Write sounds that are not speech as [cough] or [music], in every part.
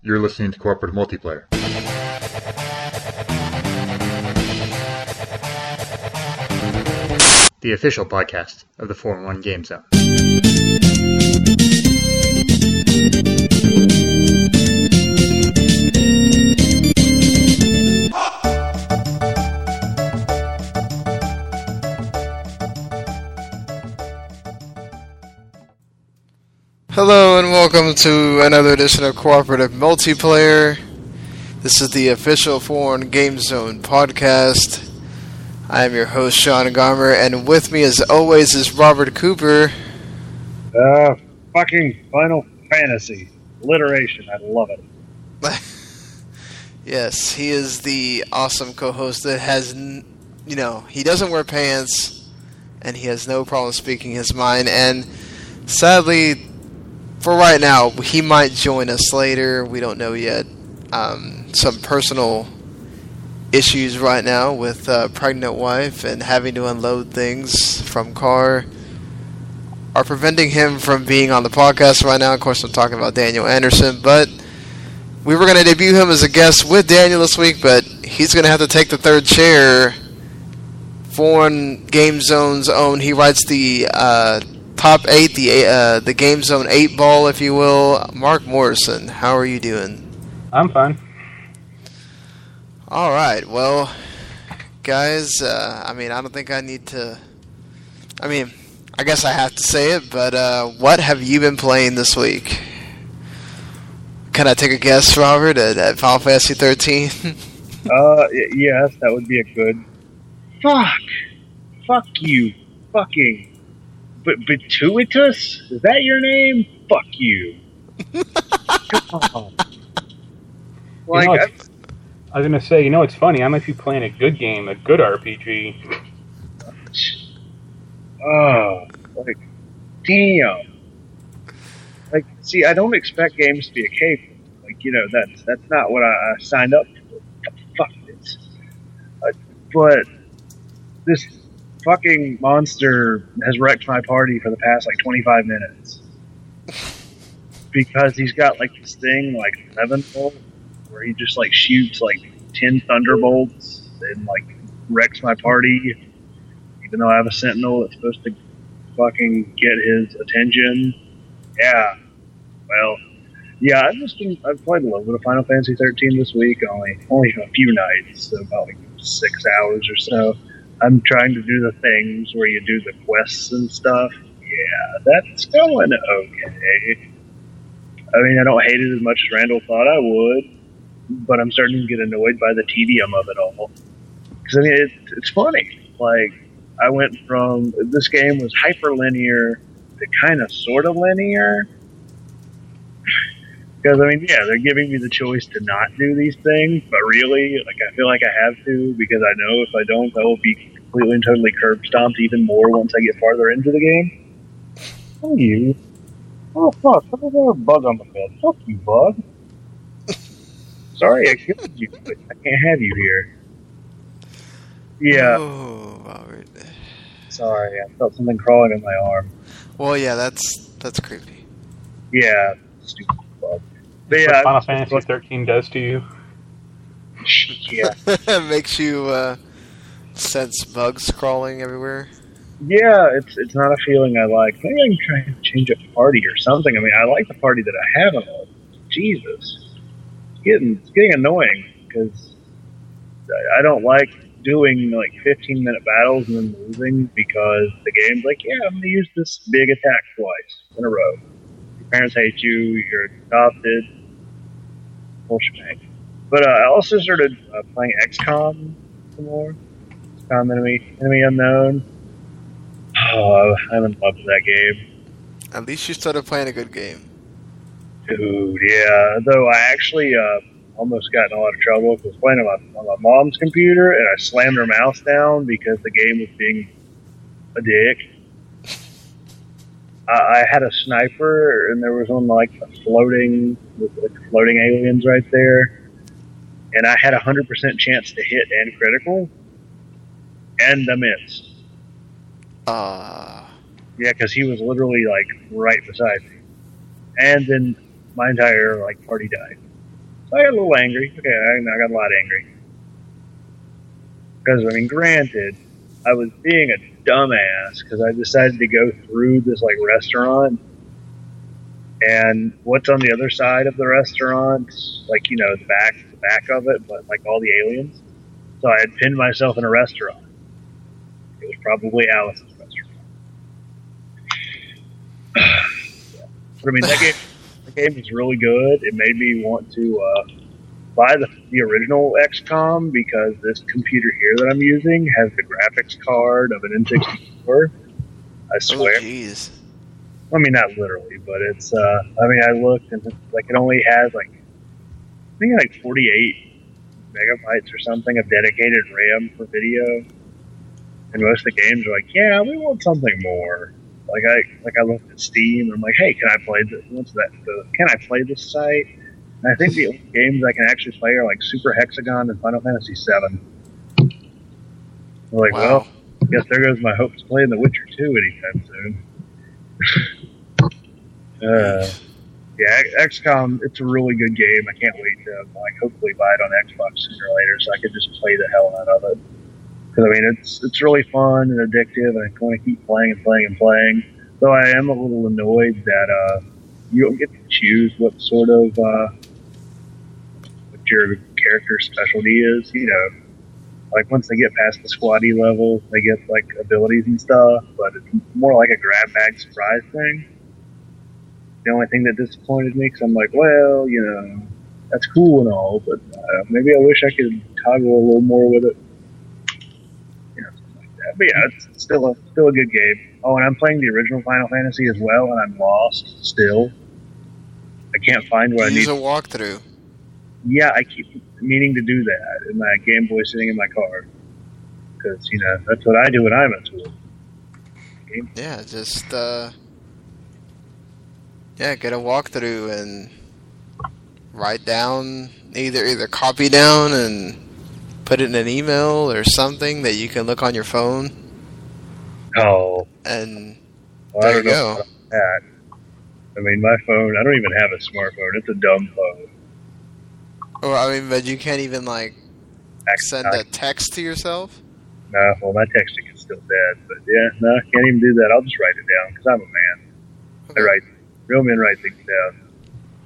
You're listening to Cooperative Multiplayer. The official podcast of the 4 1 Game Zone. Welcome to another edition of Cooperative Multiplayer. This is the official 411 Game Zone podcast. I am your host, Sean Garmer, and with me, as always, is Robert Cooper. Uh, fucking Final Fantasy. Alliteration. I love it. [laughs] yes, he is the awesome co host that has, n- you know, he doesn't wear pants and he has no problem speaking his mind. And sadly, for right now, he might join us later. We don't know yet. Um, some personal issues right now with uh, pregnant wife and having to unload things from car are preventing him from being on the podcast right now. Of course, I'm talking about Daniel Anderson, but we were going to debut him as a guest with Daniel this week, but he's going to have to take the third chair. 411 Game Zone's own. He writes the uh, top eight, the uh, the Game Zone eight ball, if you will. Marc Morrison, how are you doing? I'm fine. All right. Well, guys, uh, I mean, I don't think I need to. I mean, I guess I have to say it, but uh, what have you been playing this week? Can I take a guess, Robert, at, at Final Fantasy 13? [laughs] Uh, y- yes, that would be a good. Fuck. Fuck you. Fucking. But? Is that your name? Fuck you. [laughs] Like, you know, I- was gonna say, you know, it's funny. I'm actually playing a good game, a good RPG. Oh, [laughs] like, damn. Like, see, I don't expect games to be a cave. Like, you know, that's that's not what I, I signed up for. Fuck this. Uh, but this fucking monster has wrecked my party for the past like 25 minutes because he's got like this thing like seven volt where he just like shoots like 10 thunderbolts and like wrecks my party even though I have a sentinel that's supposed to fucking get his attention. Yeah. Well, yeah, I've just been I've played a little bit of Final Fantasy 13 this week, only only a few nights, so about like six hours or so. I'm trying to do the things where you do the quests and stuff. Yeah, that's going okay. I mean, I don't hate it as much as Randall thought I would, but I'm starting to get annoyed by the tedium of it all. Because I mean, it, it's funny. Like, I went from this game was hyper linear to kind of sort of linear. Because I mean, yeah, they're giving me the choice to not do these things, but really, like, I feel like I have to because I know if I don't, I will be completely and totally curb stomped even more once I get farther into the game. Oh, you. Oh, fuck. There's a bug on the bed. Fuck you, bug. Sorry I killed you, but I can't have you here. Yeah. Oh, Robert. Sorry, I felt something crawling in my arm. Well, yeah, that's that's creepy. Yeah, stupid bug. But That's what Final Fantasy just- 13 does to you. yeah, [laughs] Makes you uh, sense bugs crawling everywhere. yeah. It's it's not a feeling I like. Maybe I can try and change a party or something. I mean, I like the party that I have. in. Jesus, it's getting it's getting annoying because I- I don't like doing like 15 minute battles and then losing because the game's like, yeah, I'm gonna use this big attack twice in a row. Your parents hate you. You're adopted. Whole shebang. But uh, I also started uh, playing XCOM some more. XCOM Enemy Enemy Unknown. Oh, I'm in love with that game, At least you started playing a good game. dude. Yeah, though I actually uh, almost got in a lot of trouble because playing on my, on my mom's computer and I slammed her mouse down because the game was being a dick. I, I had a sniper and there was one like floating with like floating aliens right there, and I had a hundred percent chance to hit and critical, and I missed. Uh, Yeah, because he was literally like right beside me, and then my entire like party died. So I got a little angry. Okay, I, I got a lot angry. Because, I mean, granted, I was being a dumbass because I decided to go through this, like, restaurant. And what's on the other side of the restaurant? Like, you know, the back, the back of it, but, like, all the aliens. So I had pinned myself in a restaurant. It was probably Alice's restaurant. [sighs] but, I mean, that game, the game was really good. It made me want to uh, buy the, the original XCOM because this computer here that I'm using has the graphics card of an N64. I Oh, swear. jeez. I mean, not literally, but it's. Uh, I mean, I looked and it's like it only has like I think like 48 megabytes or something of dedicated RAM for video, and most of the games are like, yeah, we want something more. Like I like I looked at Steam and I'm like, hey, can I play this? What's that? The, can I play this site? And I think the only games I can actually play are like Super Hexagon and Final Fantasy VII. I'm like, Wow. well, guess there goes my hopes of playing The Witcher 2 anytime soon. [laughs] uh, yeah, XCOM, it's a really good game. I can't wait to like hopefully buy it on Xbox sooner or later so I can just play the hell out of it. Because I mean, it's it's really fun and addictive, and I want to keep playing and playing and playing. Though I am a little annoyed that uh, you don't get to choose what sort of uh, your character's specialty is. You know, like once they get past the squatty level, they get like abilities and stuff, but it's more like a grab bag surprise thing. The only thing that disappointed me, because I'm like, well, you know, that's cool and all, but uh, maybe I wish I could toggle a little more with it. You know, something like that. But yeah, it's still a still a good game. Oh, and I'm playing the original Final Fantasy as well, and I'm lost still. I can't find what I need. Use a walkthrough. Yeah, I keep meaning to do that in my Game Boy sitting in my car. Because, you know, that's what I do when I'm at school. Yeah, just uh, yeah, get a walkthrough and write down either either copy down and put it in an email or something that you can look on your phone Oh, and well, I there don't you know go. that. I mean, my phone, I don't even have a smartphone. It's a dumb phone. Or I mean, but you can't even like send I- a text to yourself. No, well, my texting is still dead. But yeah, no, I can't even do that. I'll just write it down because I'm a man. I write, real men write things down.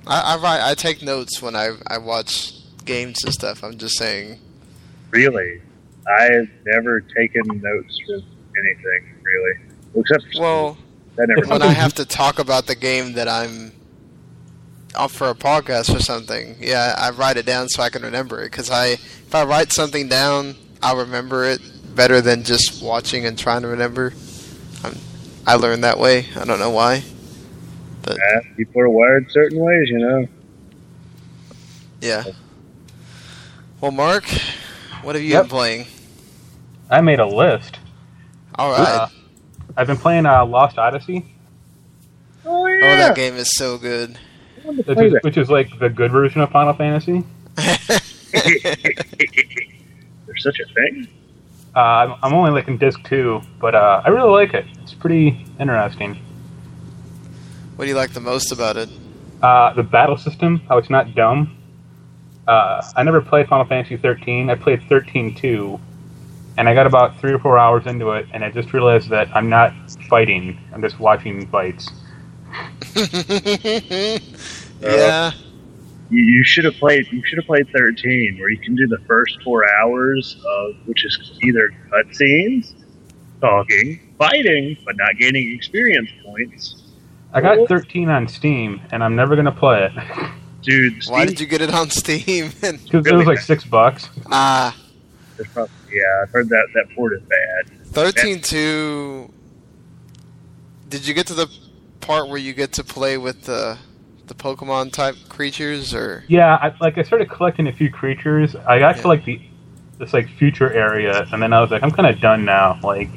I, I write. I take notes when I I watch games and stuff. I'm just saying. Really, I've never taken notes for anything really, except for Well, that never. when I have to talk about the game that I'm up for a podcast or something, yeah, I write it down so I can remember it. Because I, if I write something down, I'll remember it better than just watching and trying to remember. I'm, I learned that way. I don't know why. Yeah, people are wired certain ways, you know. Yeah. Well, Mark, what have you Yep. been playing? I made a list. All right. Uh, I've been playing uh, Lost Odyssey, Oh oh, that game is so good. I wanted to which is, which is like the good version of Final Fantasy. [laughs] There's such a thing. Uh, I'm, I'm only like in disc two, but uh, I really like it. It's pretty interesting. what do you like the most about it? Uh, the battle system, how it's not dumb. Uh, I never played Final Fantasy 13. I played 13-2, and I got about three or four hours into it, and I just realized that I'm not fighting. I'm just watching fights. [laughs] yeah. You, you should have played. You should have played 13, where you can do the first four hours of which is either cutscenes, talking, fighting, but not gaining experience points. I got 13 on Steam, and I'm never gonna play it Dude, Why did you get it on Steam? [laughs] And- because it was like six bucks. Ah, there's probably- yeah, I've heard that that port is bad. thirteen two. Did you get to the part where you get to play with the the Pokemon type creatures, or Yeah, I, like I started collecting a few creatures. I got Yeah. to like the this like future area, and then I was like, I'm kind of done now. Like,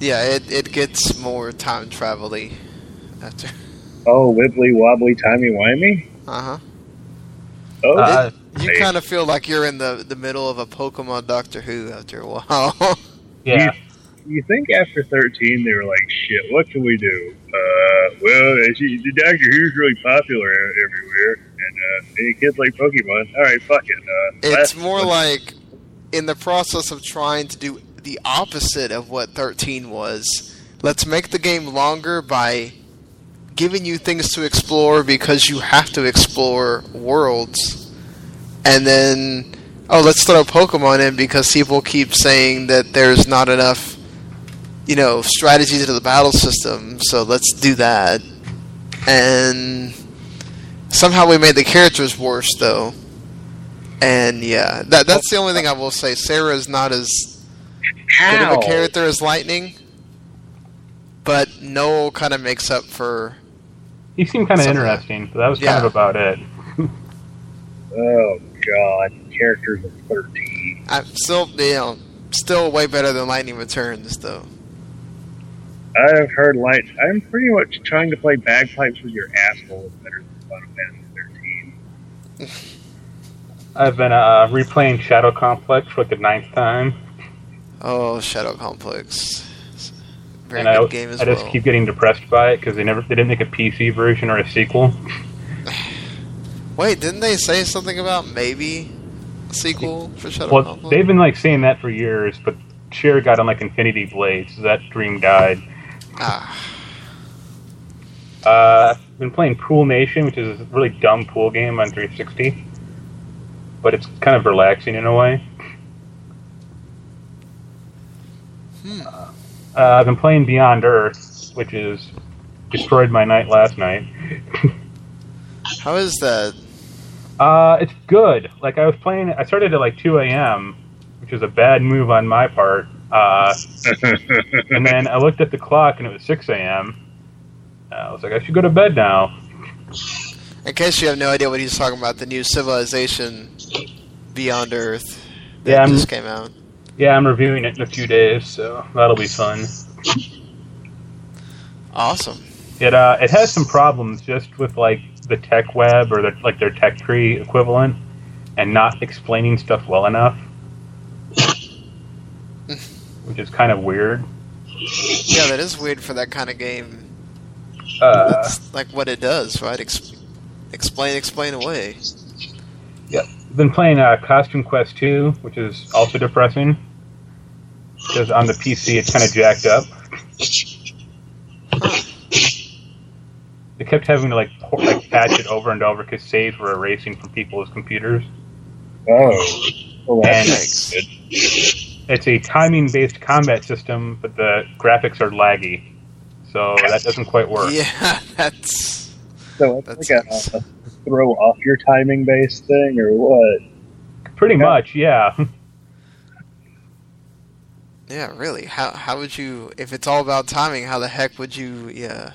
yeah, it it gets more time travel-y after. Oh, wibbly wobbly, timey wimey. Uh huh. Oh, uh, You kind of feel like you're in the the middle of a Pokemon Doctor Who after a while. [laughs] yeah, you think after 13 they were like, shit, what can we do? Uh, well, you, the Doctor Who's really popular everywhere, and uh, hey, kids like Pokemon. All right, fuck it. Uh, It's more one- like in the process of trying to do the opposite of what 13 was. Let's make the game longer by giving you things to explore because you have to explore worlds. And then, oh, let's throw Pokemon in because people keep saying that there's not enough, you know, strategies to the battle system, so let's do that. And somehow we made the characters worse, though. And yeah, that that's the only thing I will say. Sarah is not as good of a character as Lightning, but Noel kind of makes up for. He seemed kind of interesting, but that was Yeah. kind of about it. Oh god, characters of 13. I'm still, you know, still way better than Lightning Returns, though. I've heard light. I'm pretty much trying to play bagpipes with your asshole is better than Final Fantasy 13. I've been uh, replaying Shadow Complex for like the ninth time, Oh, Shadow Complex, very and I, game as I just keep getting depressed by it because they never they didn't make a PC version or a sequel. [sighs] Wait, didn't they say something about maybe a sequel for Shadow Well, Complex? they've been like saying that for years, but Chair got on like Infinity Blades, so that dream died. Ah, Uh, I've been playing Pool Nation, which is a really dumb pool game on 360, but it's kind of relaxing in a way. Hmm. Uh, I've been playing Beyond Earth, which is destroyed my night last night. [laughs] how is that? Uh, it's good. Like I was playing, I started at like 2 a.m., which is a bad move on my part. Uh, and then I looked at the clock and it was 6 a.m. Uh, I was like, I should go to bed now. In case you have no idea what he's talking about, the new Civilization Beyond Earth that Yeah, I'm- just came out. Yeah, I'm reviewing it in a few days, so that'll be fun. Awesome. It uh, it has some problems just with like the tech web or the, like their tech tree equivalent, and not explaining stuff well enough, which is kind of weird. Yeah, that is weird for that kind of game. Uh, That's like what it does, right? Ex- explain, explain away. I've been playing uh, Costume Quest 2, which is also depressing because on the PC it's kind of jacked up. They kept having to like por- like patch it over and over because saves were erasing from people's computers. oh. Well, that's Thanks. good. It's a timing-based combat system, but the graphics are laggy, so that doesn't quite work. [laughs] Yeah, that's So it's That's like nice. a, a throw off your timing based thing, or what? Pretty much, yeah. [laughs] yeah. Really, how how would you? If it's all about timing, how the heck would you? Yeah.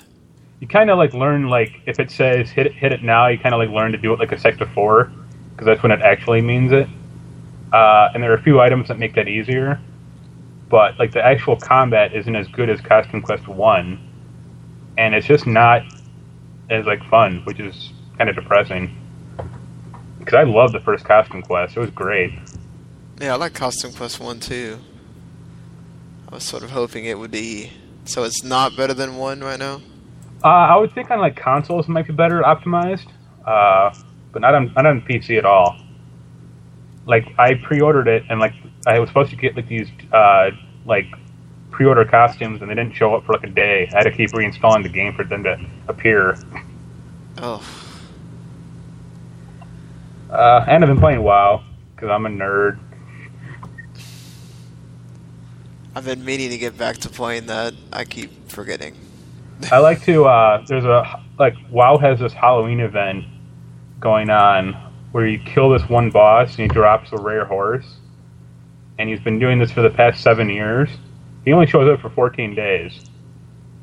you kind of like learn like if it says hit it, hit it now, you kind of like learn to do it like a sec before, because that's when it actually means it. Uh, and there are a few items that make that easier, but like the actual combat isn't as good as Costume Quest One, and it's just not as like fun, which is kind of depressing. Because I love the first Costume Quest; it was great. Yeah, I like Costume Quest one too. I was sort of hoping it would be. So it's not better than one right now. Uh, I would think on like consoles it might be better optimized, uh, but not on not on PC at all. Like I pre-ordered it and like I was supposed to get like these uh, like pre-order costumes and they didn't show up for like a day. I had to keep reinstalling the game for them to appear. Oh, Uh, and I've been playing WoW because I'm a nerd. I've been meaning to get back to playing that. I keep forgetting. I like to. Uh, there's a like WoW has this Halloween event going on where you kill this one boss and he drops a rare horse, and he's been doing this for the past seven years. He only shows up for 14 days,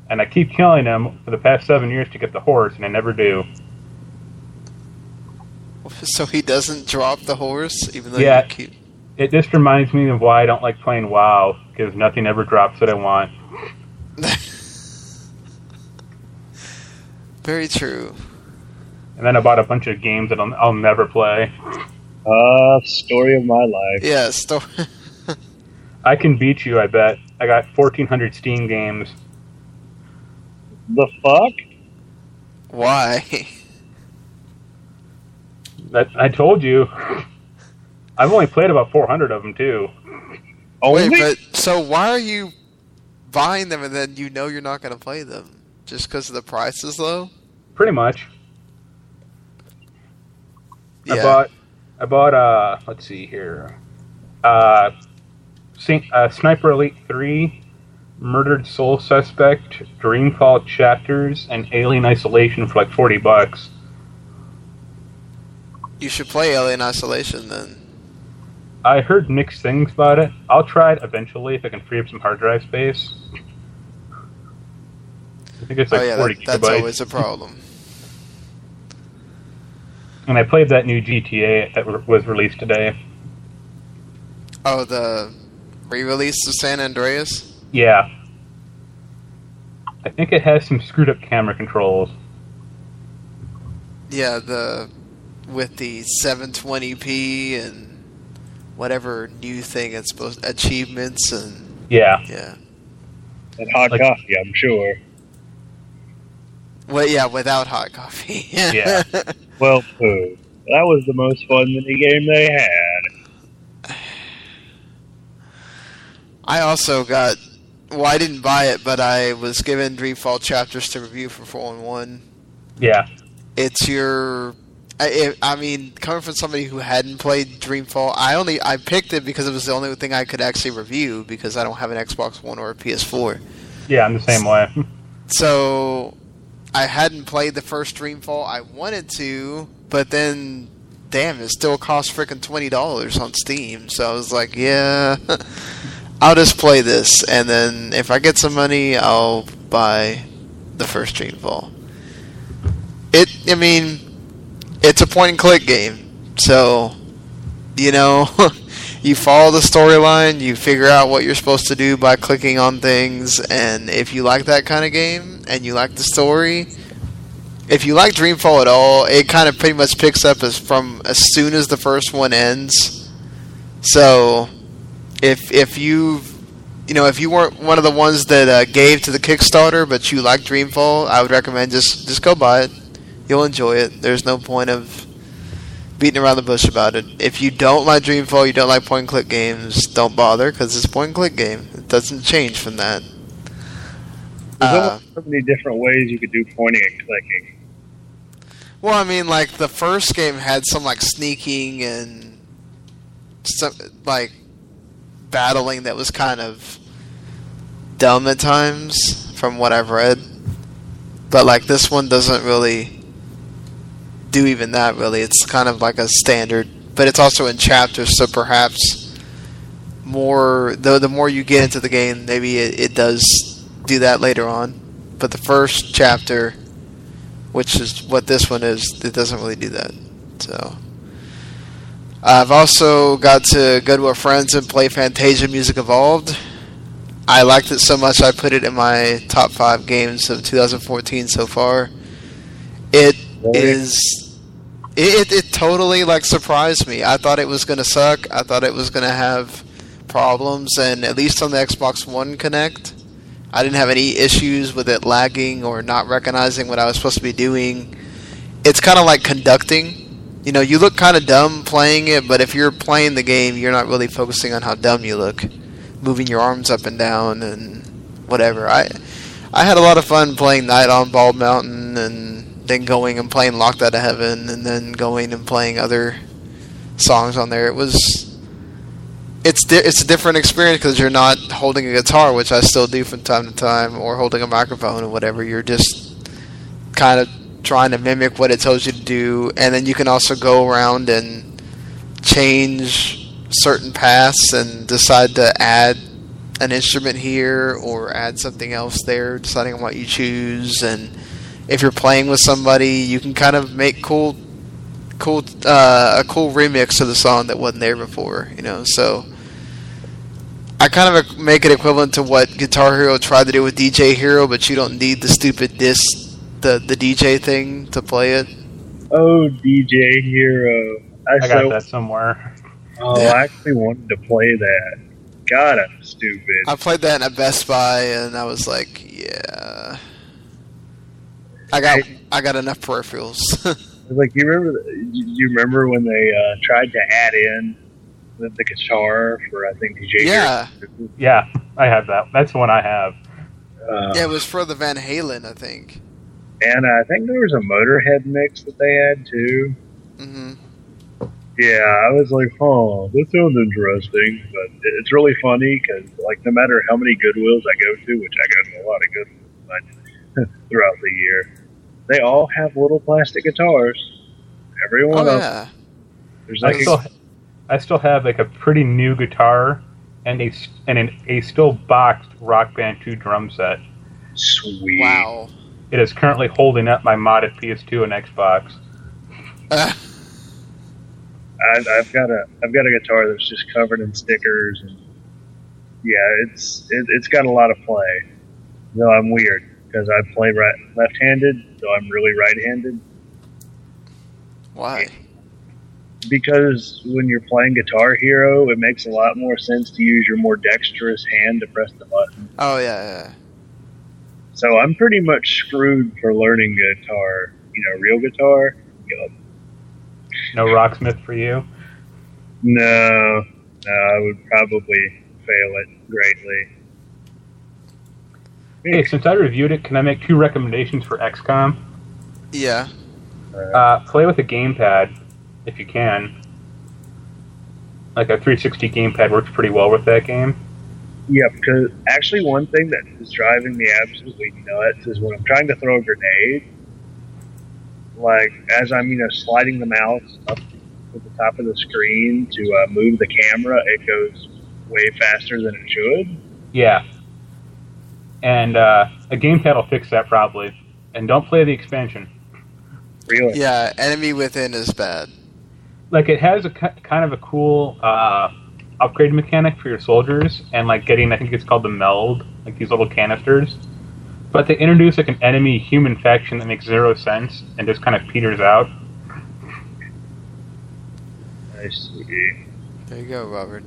and I keep killing him for the past seven years to get the horse, and I never do. [laughs] So he doesn't drop the horse, even though Yeah. you keep. It just reminds me of why I don't like playing WoW because nothing ever drops that I want. [laughs] Very true. And then I bought a bunch of games that I'll, I'll never play. Uh, story of my life. Yeah, sto- [laughs] I can beat you, I bet. I got 1,400 Steam games. The fuck? Why? That I told you. I've only played about 400 of them too. Only? Wait, but so why are you buying them and then you know you're not going to play them just because the price is low? Pretty much. I bought. I bought. Uh, let's see here. Uh, Sing, uh, Sniper Elite Three, Murdered Soul Suspect, Dreamfall Chapters, and Alien Isolation for like 40 bucks. You should play Alien Isolation then. I heard mixed things about it. I'll try it eventually if I can free up some hard drive space. I think it's like oh yeah, 40 that, that's gigabytes. always a problem. And I played that new GTA that re- was released today. Oh, the re-release of San Andreas. Yeah. I think it has some screwed up camera controls. Yeah, the with the 720p and whatever new thing it's supposed achievements and Yeah. yeah. And hot Like- coffee, I'm sure. Well, yeah, without hot coffee. [laughs] Yeah. Well, poo. That was the most fun mini game they had. I also got. Well, I didn't buy it, but I was given Dreamfall chapters to review for four and one. Yeah. It's your. I, I mean, coming from somebody who hadn't played Dreamfall, I only I picked it because it was the only thing I could actually review because I don't have an Xbox One or a PS4. Yeah, I'm the same way. So I hadn't played the first Dreamfall. I wanted to, but then, damn, it still cost freaking twenty dollars on Steam. So I was like, yeah, [laughs] I'll just play this, and then if I get some money, I'll buy the first Dreamfall. It, I mean, it's a point and click game, so you know. [laughs] You follow the storyline, you figure out what you're supposed to do by clicking on things, and if you like that kind of game and you like the story, if you like Dreamfall at all, it kind of pretty much picks up as from as soon as the first one ends. So, if if you you know if you weren't one of the ones that uh, gave to the Kickstarter, but you like Dreamfall, I would recommend just just go buy it. You'll enjoy it. There's no point of beating around the bush about it. If you don't like Dreamfall, you don't like point and click games, don't bother because it's a point and click game. It doesn't change from that. There's Uh, so many different ways you could do pointing and clicking. Well, I mean, like the first game had some like sneaking and some like battling that was kind of dumb at times, from what I've read. But like this one doesn't really do even that. Really, it's kind of like a standard, but it's also in chapters, so perhaps more the the more you get into the game, maybe it, it does do that later on. But the first chapter which is what this one is. It doesn't really do that. So I've also got to go to a friend's and play Fantasia Music Evolved. I liked it so much I put it in my top five games of 2014 so far. It is it, it it totally like surprised me. I thought it was gonna suck. I thought it was gonna have problems, and at least on the Xbox One Kinect, I didn't have any issues with it lagging or not recognizing what I was supposed to be doing. It's kind of like conducting. You know, you look kind of dumb playing it, but if you're playing the game, you're not really focusing on how dumb you look, moving your arms up and down and whatever. I I had a lot of fun playing Night on Bald Mountain and then going and playing Locked Out of Heaven and then going and playing other songs on there. It was it's di- it's a different experience because you're not holding a guitar, which I still do from time to time, or holding a microphone or whatever. You're just kind of trying to mimic what it tells you to do, and then you can also go around and change certain paths and decide to add an instrument here or add something else there, deciding on what you choose. And if you're playing with somebody, you can kind of make cool, cool, uh, a cool remix of the song that wasn't there before. You know, so I kind of make it equivalent to what Guitar Hero tried to do with DJ Hero, but you don't need the stupid disc, the the DJ thing to play it. Oh, DJ Hero. I, I so, got that somewhere. Oh, I actually wanted to play that. God, I'm stupid. I played that in a Best Buy, and I was like, yeah. I got I got enough peripherals. [laughs] Like you remember? You you remember when they uh, tried to add in the, the guitar for I think the J. yeah, Yeah, I have that. That's the one I have. Uh, yeah, it was for the Van Halen, I think. and I think there was a Motorhead mix that they had too. hmm Yeah, I was like, "Huh, that sounds interesting," but it's really funny because, like, no matter how many Goodwills I go to, which I go to a lot of Goodwills but [laughs] throughout the year, they all have little plastic guitars. Every one Oh of them. yeah, There's I like, still, I still have like a pretty new guitar and a s- and an, a still boxed Rock Band 2 drum set. sweet. wow. It is currently holding up my modded PS2 and Xbox. [laughs] Uh, I've, I've got a I've got a guitar that's just covered in stickers and yeah, it's it, it's got a lot of play. No, I'm weird because I play right left-handed, so I'm really right-handed. why? Because when you're playing Guitar Hero, it makes a lot more sense to use your more dexterous hand to press the button. Oh yeah, yeah. So I'm pretty much screwed for learning guitar. You know, real guitar. Yup. No Rocksmith for you. No, no, I would probably fail it greatly. Hey, since I reviewed it, can I make two recommendations for XCOM? yeah, yeah. Uh, play with a gamepad if you can. Like a 360 gamepad works pretty well with that game. Yeah, because actually, one thing that is driving me absolutely nuts is when I'm trying to throw a grenade. Like as I'm, you know, sliding the mouse up to the top of the screen to uh, move the camera, it goes way faster than it should. Yeah. And uh, a gamepad will fix that probably. And don't play the expansion. Really? Yeah, Enemy Within is bad. Like it has a kind of a cool uh, upgrade mechanic for your soldiers, and like getting I think it's called the meld, like these little canisters. But they introduce like an enemy human faction that makes zero sense and just kind of peters out. I see. There you go, Robert.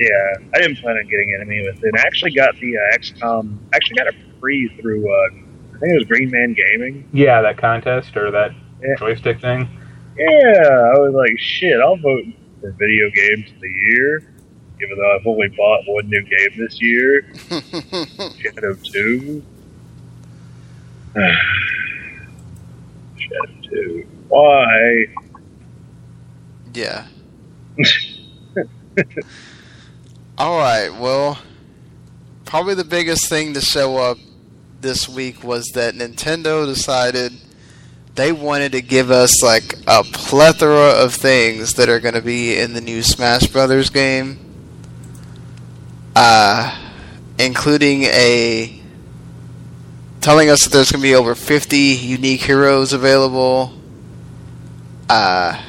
Yeah, I didn't plan on getting Enemy Within. I actually got the uh, XCOM. Actually, got it free through. Uh, I think it was Green Man Gaming. Yeah, that contest or that Yeah. joystick thing. Yeah, I was like, shit, I'll vote for video games of the year, even though I've only bought one new game this year, [laughs] Shadow 2. [sighs] Shadow 2. Why? yeah. [laughs] All right. Well, probably the biggest thing to show up this week was that Nintendo decided they wanted to give us like a plethora of things that are going to be in the new Smash Brothers game, uh, including a telling us that there's going to be over 50 unique heroes available. Uh,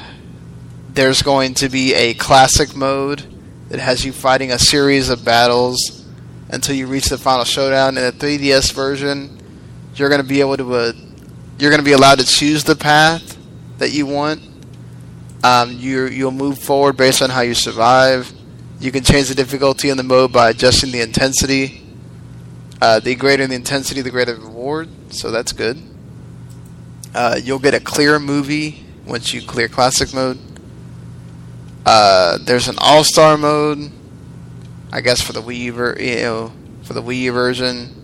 there's going to be a classic mode that has you fighting a series of battles until you reach the final showdown. In the 3DS version, you're going to be able to uh, you're going to be allowed to choose the path that you want. Um, you you'll move forward based on how you survive. You can change the difficulty in the mode by adjusting the intensity. Uh, the greater the intensity, the greater the reward. So that's good. Uh, you'll get a clear movie once you clear classic mode. Uh, there's an All Star mode, I guess for the Wii ver- you know, for the Wii version.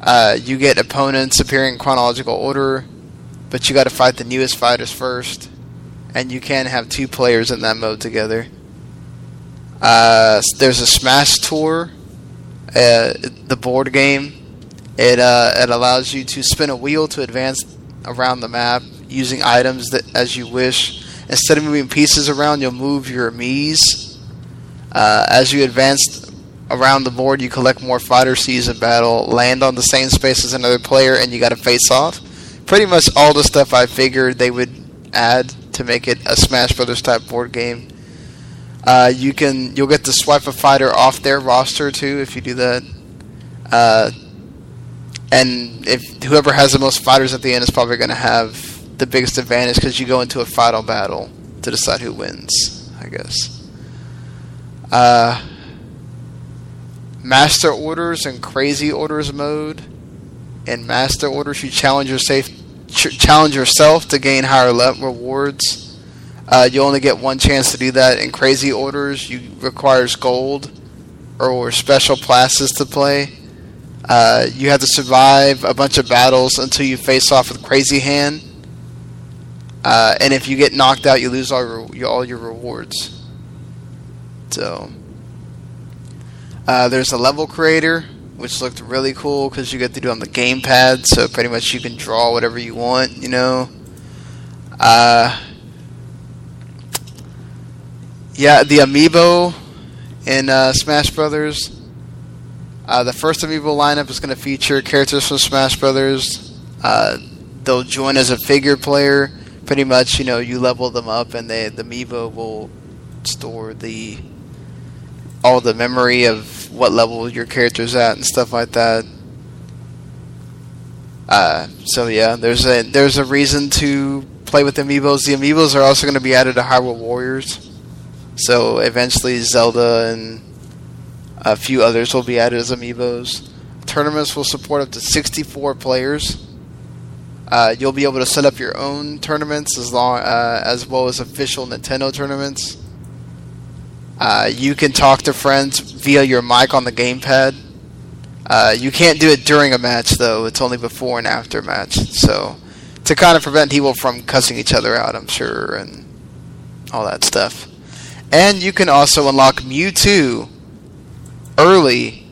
Uh, you get opponents appearing in chronological order, but you got to fight the newest fighters first, and you can have two players in that mode together. Uh, there's a Smash Tour, uh, the board game. It uh, it allows you to spin a wheel to advance around the map using items that as you wish. Instead of moving pieces around, you'll move your Mii's. Uh, as you advance around the board, you collect more fighter seeds in battle, land on the same space as another player, and you got to face off. Pretty much all the stuff I figured they would add to make it a Smash Brothers type board game. Uh, you can you'll get to swipe a fighter off their roster too if you do that. Uh, and if whoever has the most fighters at the end is probably going to have the biggest advantage because you go into a final battle to decide who wins. I guess. Uh, Master Orders and Crazy Orders mode. In Master Orders, you challenge yourself, ch- challenge yourself to gain higher le- rewards. Uh, you only get one chance to do that. In Crazy Orders, you requires gold or special classes to play. Uh, you have to survive a bunch of battles until you face off with Crazy Hand. Uh, and if you get knocked out, you lose all your, all your rewards. So, uh, there's a level creator, which looked really cool because you get to do it on the gamepad. So pretty much you can draw whatever you want, you know. Uh, yeah, the amiibo in uh, Smash Brothers. Uh, the first amiibo lineup is going to feature characters from Smash Brothers. Uh, they'll join as a figure player. Pretty much, you know, you level them up, and they, the amiibo will store the all the memory of what level your character's at and stuff like that. Uh, so yeah, there's a there's a reason to play with amiibos. The amiibos are also going to be added to Hyrule Warriors. So eventually, Zelda and a few others will be added as amiibos. Tournaments will support up to 64 players. Uh, you'll be able to set up your own tournaments as long uh, as well as official Nintendo tournaments. Uh, you can talk to friends via your mic on the gamepad. Uh, you can't do it during a match though; it's only before and after match. So, to kind of prevent people from cussing each other out, I'm sure, and all that stuff. And you can also unlock Mewtwo early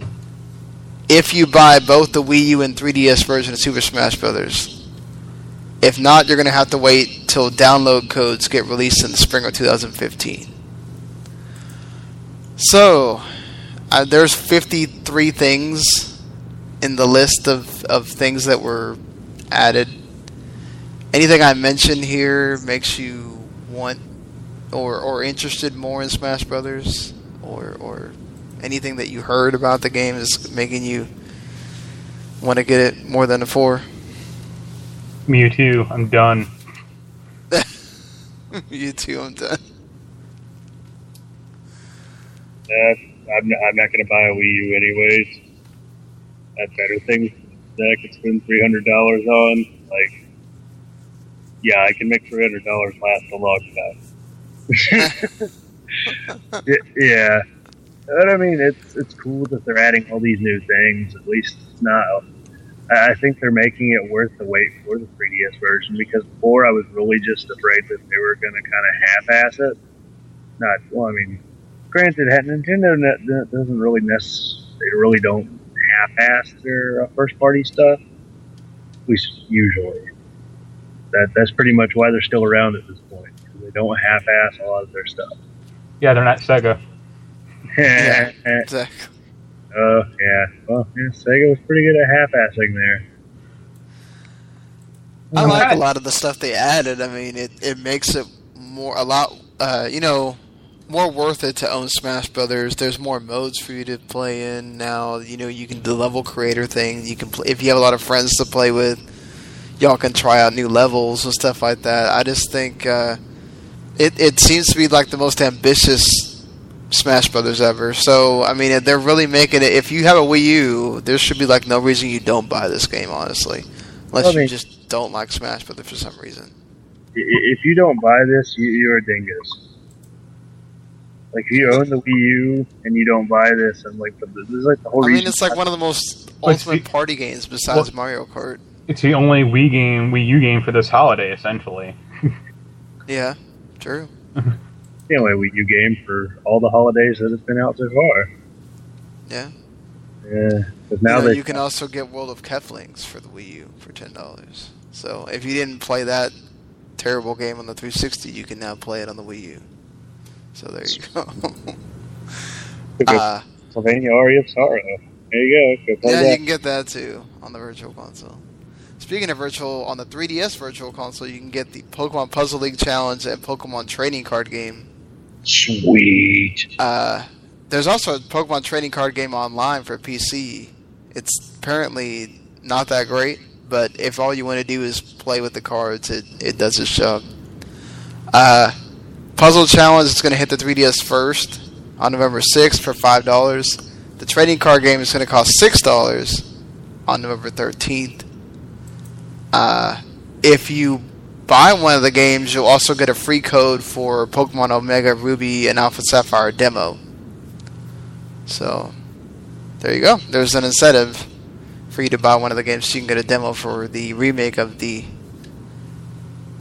if you buy both the Wii U and 3DS version of Super Smash Bros. If not, you're going to have to wait till download codes get released in the spring of 2015. So, uh, there's 53 things in the list of, of things that were added. Anything I mentioned here makes you want or or interested more in Smash Brothers, or or anything that you heard about the game is making you want to get it more than a four. Mewtwo, I'm done. [laughs] you too, I'm done. Uh, I'm not, I'm not going to buy a Wii U anyways. I have better things that I could spend three hundred dollars on. Like, yeah, I can make three hundred dollars last a long time. [laughs] Yeah, but I mean, it's it's cool that they're adding all these new things. At least it's not. I I think they're making it worth the wait for the 3DS version because before I was really just afraid that they were going to kind of half-ass it. Not well. I mean, granted, Nintendo ne- ne- doesn't really necessarily they really don't half-ass their uh, first-party stuff. At least usually. That that's pretty much why they're still around at this point. They don't half-ass a lot of their stuff. Yeah, they're not Sega. Yeah. [laughs] Exactly. Oh yeah. Well, yeah, Sega was pretty good at half-assing there. I like a lot of the stuff they added. I mean, it, it makes it more a lot, uh, you know, more worth it to own Smash Brothers. There's more modes for you to play in now. You know, you can the level creator thing. You can play if you have a lot of friends to play with. Y'all can try out new levels and stuff like that. I just think uh, it it seems to be like the most ambitious Smash Brothers ever. So I mean, they're really making it. If you have a Wii U, there should be like no reason you don't buy this game, honestly, unless Well, I mean- you just don't like Smash Brothers for some reason. I- i- If you don't buy this, you, you're a dingus. Like if you own the Wii U and you don't buy this, and like the, this is like the whole I mean, reason. it's like one of the most ultimate the- party games besides well- Mario Kart. It's the only Wii game, Wii U game for this holiday, essentially. Yeah, true. [laughs] the only Wii U game for all the holidays that it's been out so far. Yeah. Yeah, because now you, know, you can also get World of Keflings for the Wii U for ten dollars. So if you didn't play that terrible game on the 360, you can now play it on the Wii U. So there you go. [laughs] uh, Castlevania Aria of Sorrow. There you go. Go yeah, that. you can get that too on the Virtual Console. Speaking of virtual, on the 3DS Virtual Console, you can get the Pokemon Puzzle League Challenge and Pokemon Trading Card Game. Sweet. Uh, there's also a Pokemon trading card game online for PC. It's apparently not that great, but if all you want to do is play with the cards, it, it does its job. Uh, Puzzle Challenge is going to hit the 3DS first on November 6th for $5. the trading card game is going to cost six dollars on November thirteenth. Uh, if you buy one of the games, you'll also get a free code for Pokemon Omega Ruby and Alpha Sapphire demo. So there you go. There's an incentive for you to buy one of the games so you can get a demo for the remake of the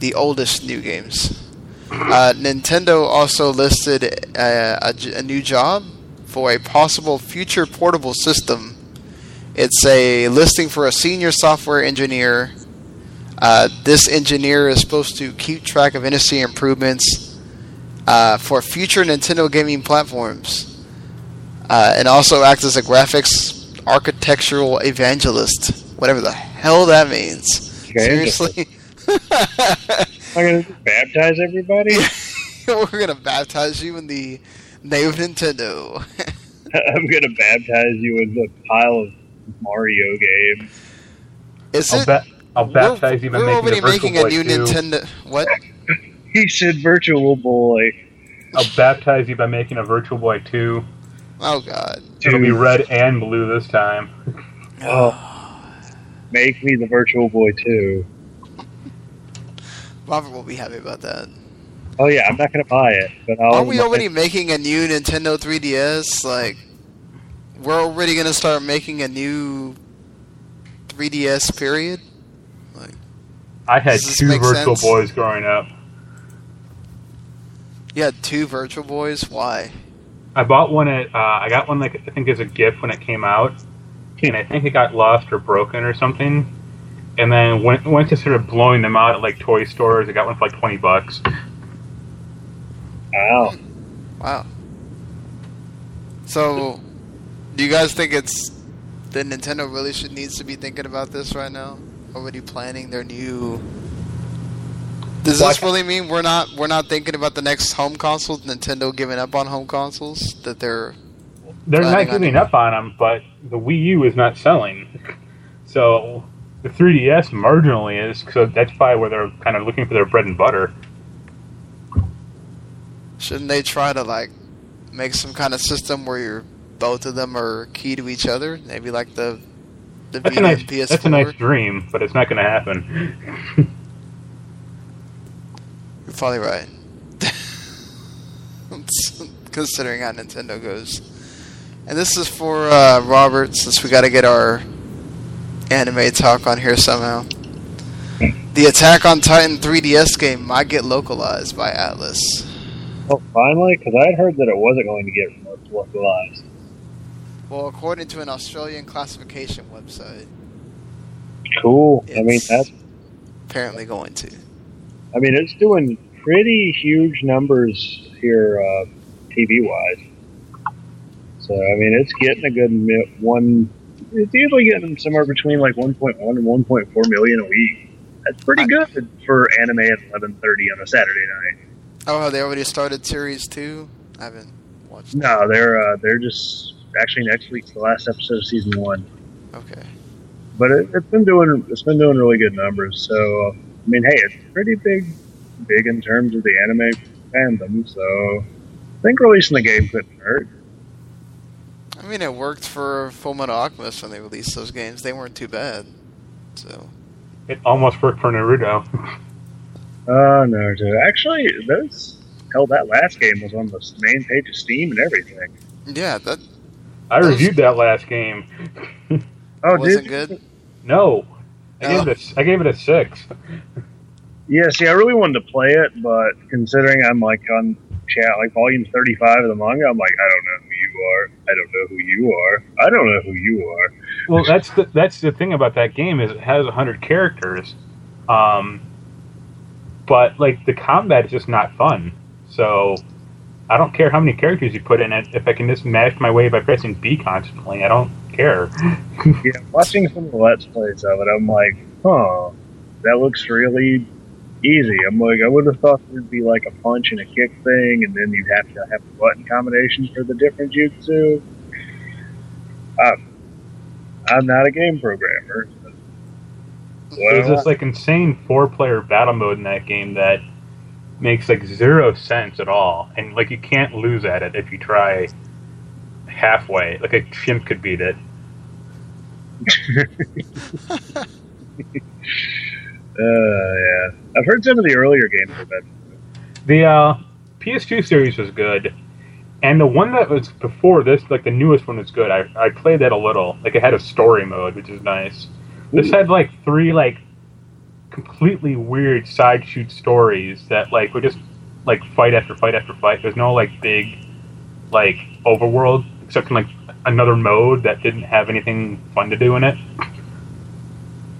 the oldest new games. Uh, Nintendo also listed a, a, a new job for a possible future portable system. It's a listing for a senior software engineer. Uh, this engineer is supposed to keep track of industry improvements uh, for future Nintendo gaming platforms, uh, and also act as a graphics architectural evangelist, whatever the hell that means. Okay, Seriously. I'm gonna baptize everybody. [laughs] We're gonna baptize you in the name of Nintendo. [laughs] I'm gonna baptize you in the pile of Mario games. Is I'll, it? Ba- I'll baptize you by we're making already a Virtual making a new 2. Nintendo. What? He said Virtual Boy. I'll baptize you by making a Virtual Boy 2. Oh God. It'll be red and blue this time. Oh, make me the Virtual Boy too. Robert will be happy about that. Oh yeah, I'm not gonna buy it, but I'll. Aren't we already making a new Nintendo 3DS? Like, we're already gonna start making a new 3DS. Period. I had two Virtual sense? Boys growing up. You had two Virtual Boys. Why? I bought one at, uh, I got one like, I think as a gift when it came out. And I think it got lost or broken or something. And then went, went to sort of blowing them out at like toy stores. I got one for like 20 bucks. Wow. Wow. So, do you guys think it's the Nintendo really should needs to be thinking about this right now? Already planning their new. Does Well, this really mean we're not we're not thinking about the next home console? Nintendo giving up on home consoles? That they're They're not giving up on them, but the Wii U is not selling. So the 3DS marginally is, so that's probably where they're kind of looking for their bread and butter. shouldn't they try to like make some kind of system where you're both of them are key to each other? Maybe like the the That's a Vita nice, and PS4. that's a nice dream, but it's not going to happen. You're probably right. [laughs] Considering how Nintendo goes. And this is for uh, Robert, since we got to get our anime talk on here somehow. The Attack on Titan 3DS game might get localized by Atlus. Oh, finally, because I had heard that it wasn't going to get localized. Well, according to an Australian classification website, Cool. I mean, that's. apparently going to. I mean, it's doing pretty huge numbers here, uh, TV wise. So I mean, it's getting a good one. It's usually getting somewhere between like 1.1 and 1.4 million a week. That's pretty good for anime at 11:30 on a Saturday night. Oh, they already started Series 2? I haven't watched No, they're uh, they're just actually next week's the last episode of season one. Okay. but it, it's been doing it's been doing really good numbers. So I mean, hey, it's pretty big, big in terms of the anime fandom. So I think releasing the game couldn't hurt. I mean, it worked for Full Metal Alchemist when they released those games. They weren't too bad. So. it almost worked for Naruto. Oh [laughs] no, dude. actually, those hell, that last game was on the main page of Steam and everything. Yeah, that I reviewed that last game. [laughs] Oh, wasn't did you? good. No, I Oh. gave it a, I gave it a six. Yeah, see, I really wanted to play it, but considering I'm like on chat, like volume 35 of the manga, I'm like, I don't know who you are. I don't know who you are. I don't know who you are. Well, that's the that's the thing about that game is it has hundred characters, um, but like the combat is just not fun. So I don't care how many characters you put in it. If I can just mash my way by pressing B constantly, I don't care. [laughs] Yeah, watching some of the Let's Plays of it, I'm like, huh, that looks really easy. I'm like, I would have thought there'd be like a punch and a kick thing, and then you'd have to have a button combination for the different jutsu. I'm, I'm not a game programmer. There's this like insane four-player battle mode in that game that makes like zero sense at all, and like you can't lose at it if you try halfway. Like a chimp could beat it. [laughs] Uh, yeah. I've heard some of the earlier games were better. The uh, PS2 series was good, and the one that was before this, like the newest one, was good. I I played that a little. Like it had a story mode, which is nice. This Ooh. had like three like completely weird side shoot stories that like were just like fight after fight after fight. There's no like big like overworld except in like another mode that didn't have anything fun to do in it.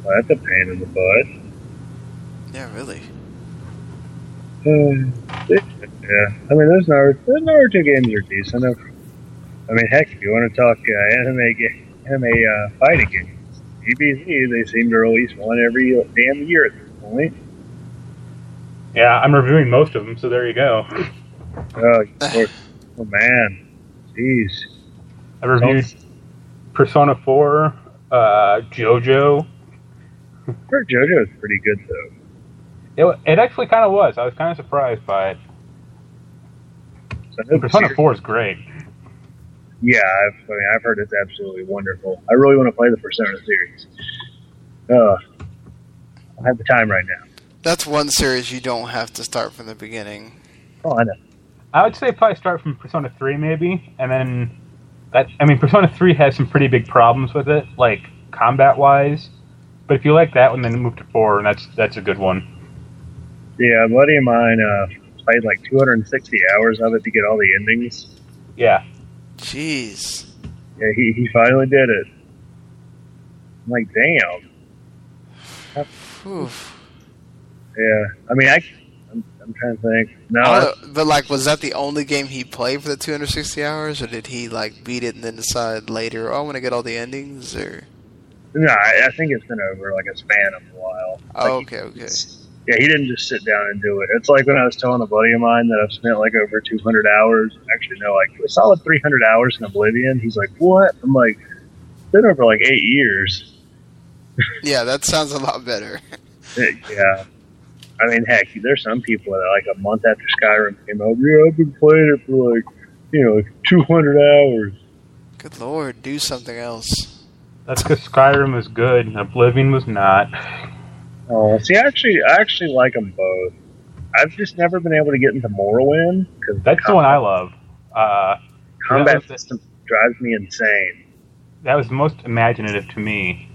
Well, that's a pain in the butt. Yeah, really. [sighs] Uh, yeah, I mean, those Naruto, those Naruto games are decent. I mean, heck, if you want to talk uh, anime, ga- anime uh, fighting games, DBZ, they seem to release one every damn year at this point. Yeah, I'm reviewing most of them, so there you go. Oh, [sighs] oh man, jeez. I reviewed Persona 4, uh, JoJo. I heard JoJo is pretty good though. It, it actually kind of was. I was kind of surprised by it. So Persona 4 is great. Yeah, I've, I mean, I've heard it's absolutely wonderful. I really want to play the Persona series. Uh, I have the time right now. That's one series you don't have to start from the beginning. Oh, I know. I would say probably start from Persona 3 maybe, and then that. I mean, Persona 3 has some pretty big problems with it, like combat wise. But if you like that one, then move to 4, and that's that's a good one. Yeah, a buddy of mine uh, played like 260 hours of it to get all the endings. Yeah, Jeez. Yeah, he, he finally did it. I'm like, damn. Whew. Yeah, I mean, I, I'm, I'm trying to think. No, oh, I I, don't know, but like, was that the only game he played for the 260 hours, or did he like beat it and then decide later, oh, I want to get all the endings? Or no, I, I think it's been over like a span of a while. oh, Like, okay, okay. Yeah, he didn't just sit down and do it. It's like when I was telling a buddy of mine that I've spent like over 200 hours, actually no, like a solid 300 hours in Oblivion. He's like, what? I'm like, it's been over like eight years. [laughs] Yeah, that sounds a lot better. yeah. I mean, heck, there's some people that like a month after Skyrim came out, yeah, I've been playing it for like, you know, 200 hours. Good lord, do something else. that's because Skyrim was good, and Oblivion was not. Oh, see, I actually, I actually like them both. I've just never been able to get into Morrowind because That's the one I love. Uh, combat that was the- system drives me insane. that was the most imaginative to me.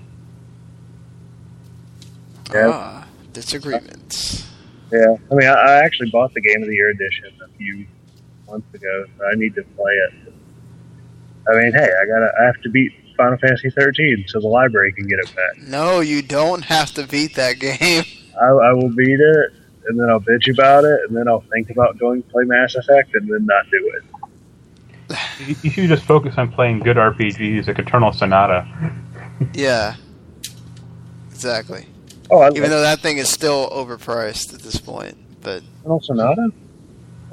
Yeah. Ah, disagreements. Yeah, I mean, I, I actually bought the Game of the Year edition a few months ago, so I need to play it. I mean, hey, I gotta, I have to beat Final Fantasy 13 so the library can get it back. No, you don't have to beat that game. [laughs] I, I will beat it, and then I'll bitch about it, and then I'll think about going to play Mass Effect, and then not do it. You, you should just focus on playing good RPGs like Eternal Sonata. yeah. Exactly. Oh, I Even love though that thing is still overpriced at this point, but Eternal Sonata.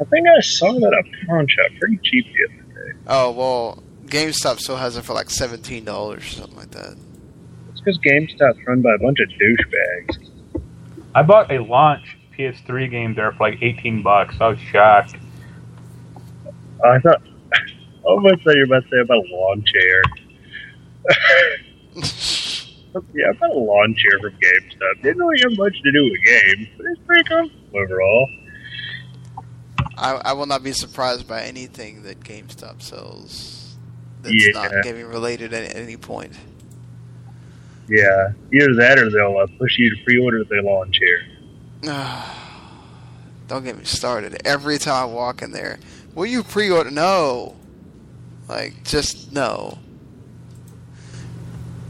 I think I saw that at a pawn shop pretty cheap the other day. oh well, GameStop still has it for like seventeen dollars or something like that. It's because GameStop's run by a bunch of douchebags. I bought a launch PS3 game there for like 18 bucks. I was shocked. I thought, [laughs] I was about to say you're about to say about a lawn chair. [laughs] yeah, I bought a lawn chair from GameStop. Didn't really have much to do with games, but it's pretty comfortable overall. I, I will not be surprised by anything that GameStop sells that's Yeah. not gaming related at any point. Yeah, either that or they'll uh, push you to pre-order their lawn chair. [sighs] Don't get me started. Every time I walk in there, will you pre-order? No, like just no.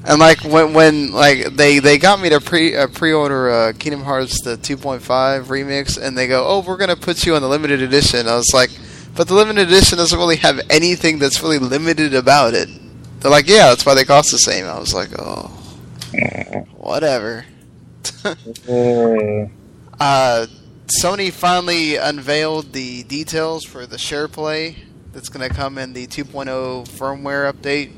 And like when when like they they got me to pre uh, pre-order uh, Kingdom Hearts the 2.5 remix, and they go, oh, we're gonna put you on the limited edition. I was like, but the limited edition doesn't really have anything that's really limited about it. They're like, yeah, that's why they cost the same. I was like, oh, whatever. [laughs] [laughs] Uh, Sony finally unveiled the details for the SharePlay that's going to come in the 2.0 firmware update.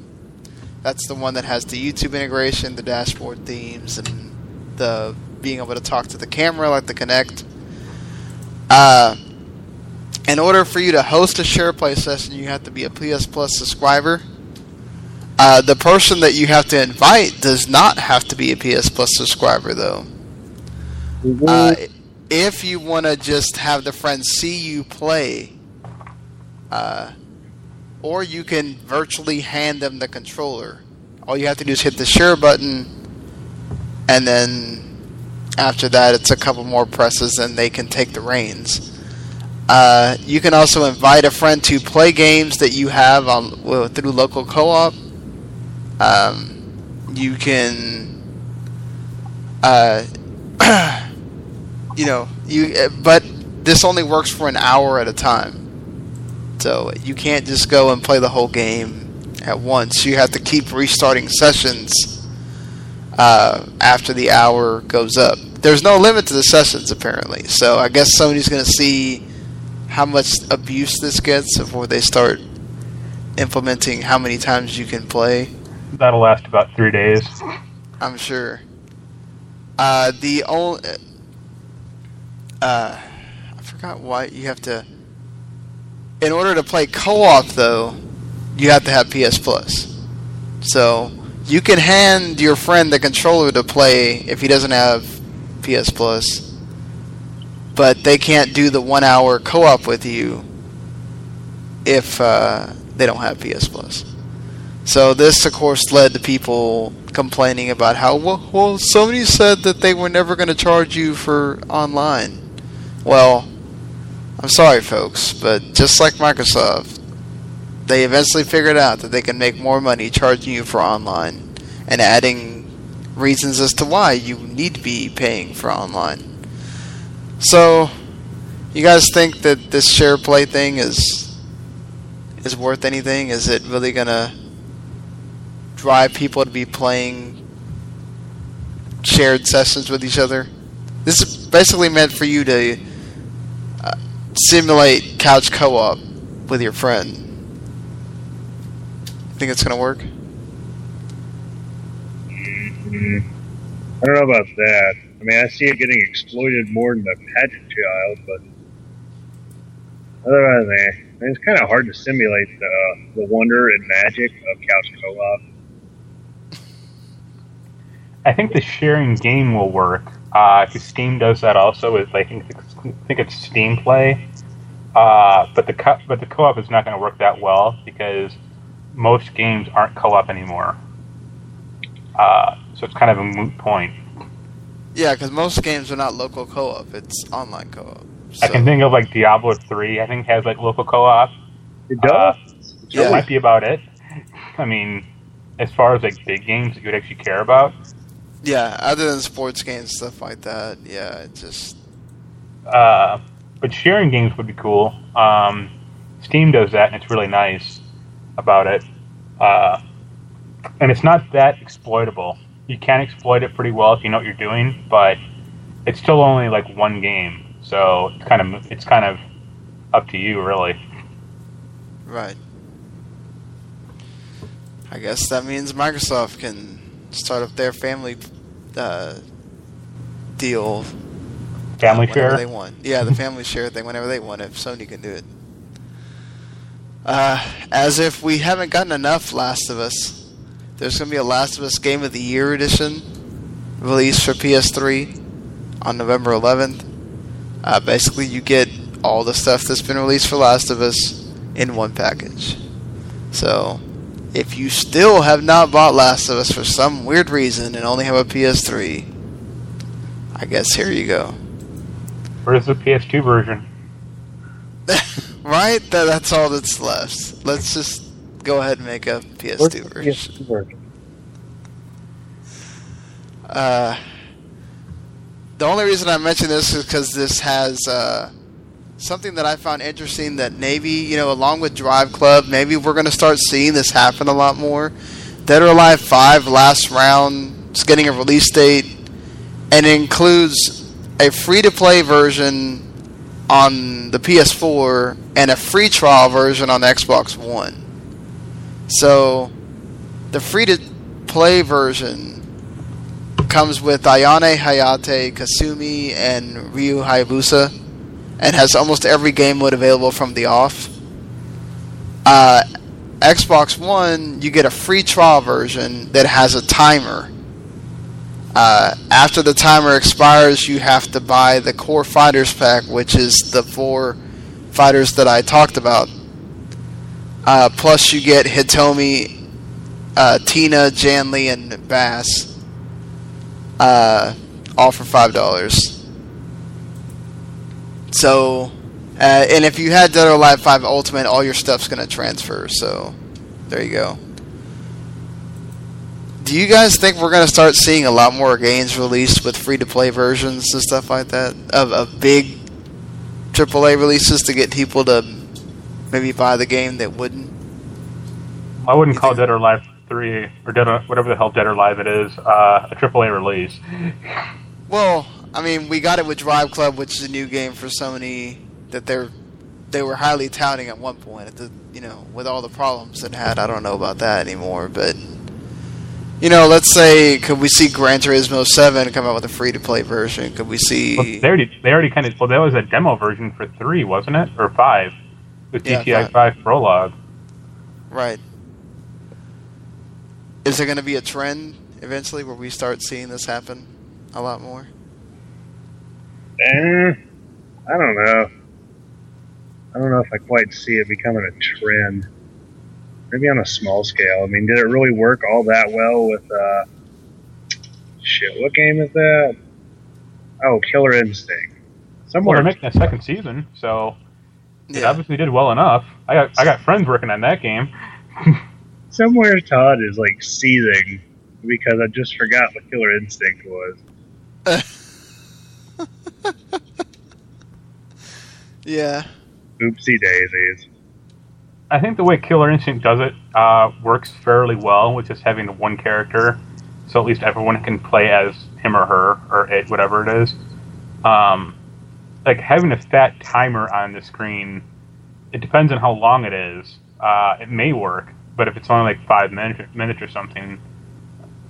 That's the one that has the YouTube integration, the dashboard themes, and the being able to talk to the camera like the Kinect. Uh, in order for you to host a share play session, you have to be a PS Plus subscriber. Uh, the person that you have to invite does not have to be a PS Plus subscriber, though. Uh, if you want to just have the friends see you play, uh, or you can virtually hand them the controller. All you have to do is hit the share button, and then after that, it's a couple more presses, and they can take the reins. Uh, you can also invite a friend to play games that you have on well, through local co-op. Um, you can, uh, [clears throat] you know, you but this only works for an hour at a time. So you can't just go and play the whole game at once. You have to keep restarting sessions uh, after the hour goes up. There's no limit to the sessions apparently. So I guess Sony's going to see how much abuse this gets before they start implementing how many times you can play. That'll last about three days. I'm sure. Uh, the only uh, I forgot why you have to. In order to play co-op, though, you have to have PS Plus. So you can hand your friend the controller to play if he doesn't have PS Plus, but they can't do the one-hour co-op with you if uh, they don't have PS Plus. So this, of course, led to people complaining about how well, well Sony said that they were never going to charge you for online. Well, I'm sorry, folks, but just like Microsoft, they eventually figured out that they can make more money charging you for online and adding reasons as to why you need to be paying for online. So, you guys think that this share play thing is is worth anything? Is it really gonna drive people to be playing shared sessions with each other? This is basically meant for you to uh, simulate couch co-op with your friend. Think it's gonna work? I don't know about that. I mean, I see it getting exploited more than the pageant child, but otherwise, eh, I mean, it's kind of hard to simulate the the wonder and magic of couch co-op. I think the sharing game will work. Uh, Steam does that also. With I think I think it's Steam Play. Uh, but the co- but the co-op is not going to work that well because most games aren't co-op anymore. Uh, so it's kind of a moot point. Yeah, because most games are not local co-op; it's online co-op. So. I can think of like Diablo three. I think has like local co-op. It Uh, does. That Yeah. might be about it. [laughs] I mean, as far as like big games that you would actually care about, Yeah, other than sports games, stuff like that. Yeah, it just uh, but sharing games would be cool. Um, Steam does that, and it's really nice about it. Uh, and it's not that exploitable. You can exploit it pretty well if you know what you're doing, but it's still only like one game, so it's kind of it's kind of up to you, really. right. I guess that means Microsoft can start up their family uh, deal Family whenever share. they want. Yeah, the family share thing whenever they want. If Sony can do it. Uh, as if we haven't gotten enough Last of Us. There's going to be a Last of Us Game of the Year edition released for PS3 on November 11th. Uh, basically, you get all the stuff that's been released for Last of Us in one package. So, if you still have not bought Last of Us for some weird reason and only have a PS3, I guess here you go. Where's the PS2 version? [laughs] right? That, that's all that's left. Let's just go ahead and make a PS2 version. Uh, the only reason I mention this is because this has uh, something that I found interesting that maybe, you know, along with Drive Club, maybe we're going to start seeing this happen a lot more. Dead or Alive 5 last round is getting a release date, and it includes a free to play version on the PS4 and a free trial version on the Xbox One. So, the free to play version comes with Ayane Hayate, Kasumi, and Ryu Hayabusa. and has almost every game mode available from the off. Uh, Xbox One, you get a free trial version that has a timer. Uh, after the timer expires, you have to buy the Core Fighters pack, which is the four fighters that I talked about. Uh, plus, you get Hitomi, uh, Tina, Jann Lee, and Bass, uh, all for five dollars. So, uh, and if you had Dead or Alive Five Ultimate, all your stuff's gonna transfer. So, there you go. Do you guys think we're gonna start seeing a lot more games released with free to play versions and stuff like that of, of big AAA releases to get people to maybe buy the game that wouldn't? I wouldn't You call think- Dead or Alive three or Dead or, whatever the hell Dead or Alive it is uh, a AAA release. Well, I mean, we got it with Drive Club, which is a new game for Sony that they're they were highly touting at one point. At the, you know, with all the problems it had, I don't know about that anymore. But you know, let's say, could we see Gran Turismo Seven come out with a free to play version? Could we see? Well, they already they already kind of well there was a demo version for three, wasn't it, or five? With Yeah, GTI five. five Prologue. Right. Is there going to be a trend eventually where we start seeing this happen a lot more? Eh, I don't know. I don't know if I quite see it becoming a trend. Maybe on a small scale. I mean, did it really work all that well with uh shit, what game is that? Oh, Killer Instinct. Well, Somewhere they're making a second season, so it Yeah. obviously did well enough. I got I got friends working on that game. [laughs] somewhere Todd is like seething because I just forgot what Killer Instinct was. [laughs] Yeah. Oopsie daisies. I think the way Killer Instinct does it uh, works fairly well with just having one character, so at least everyone can play as him or her or it, whatever it is. Um, like having a fat timer on the screen, it depends on how long it is. Uh, it may work, but if it's only like five minutes, minutes or something,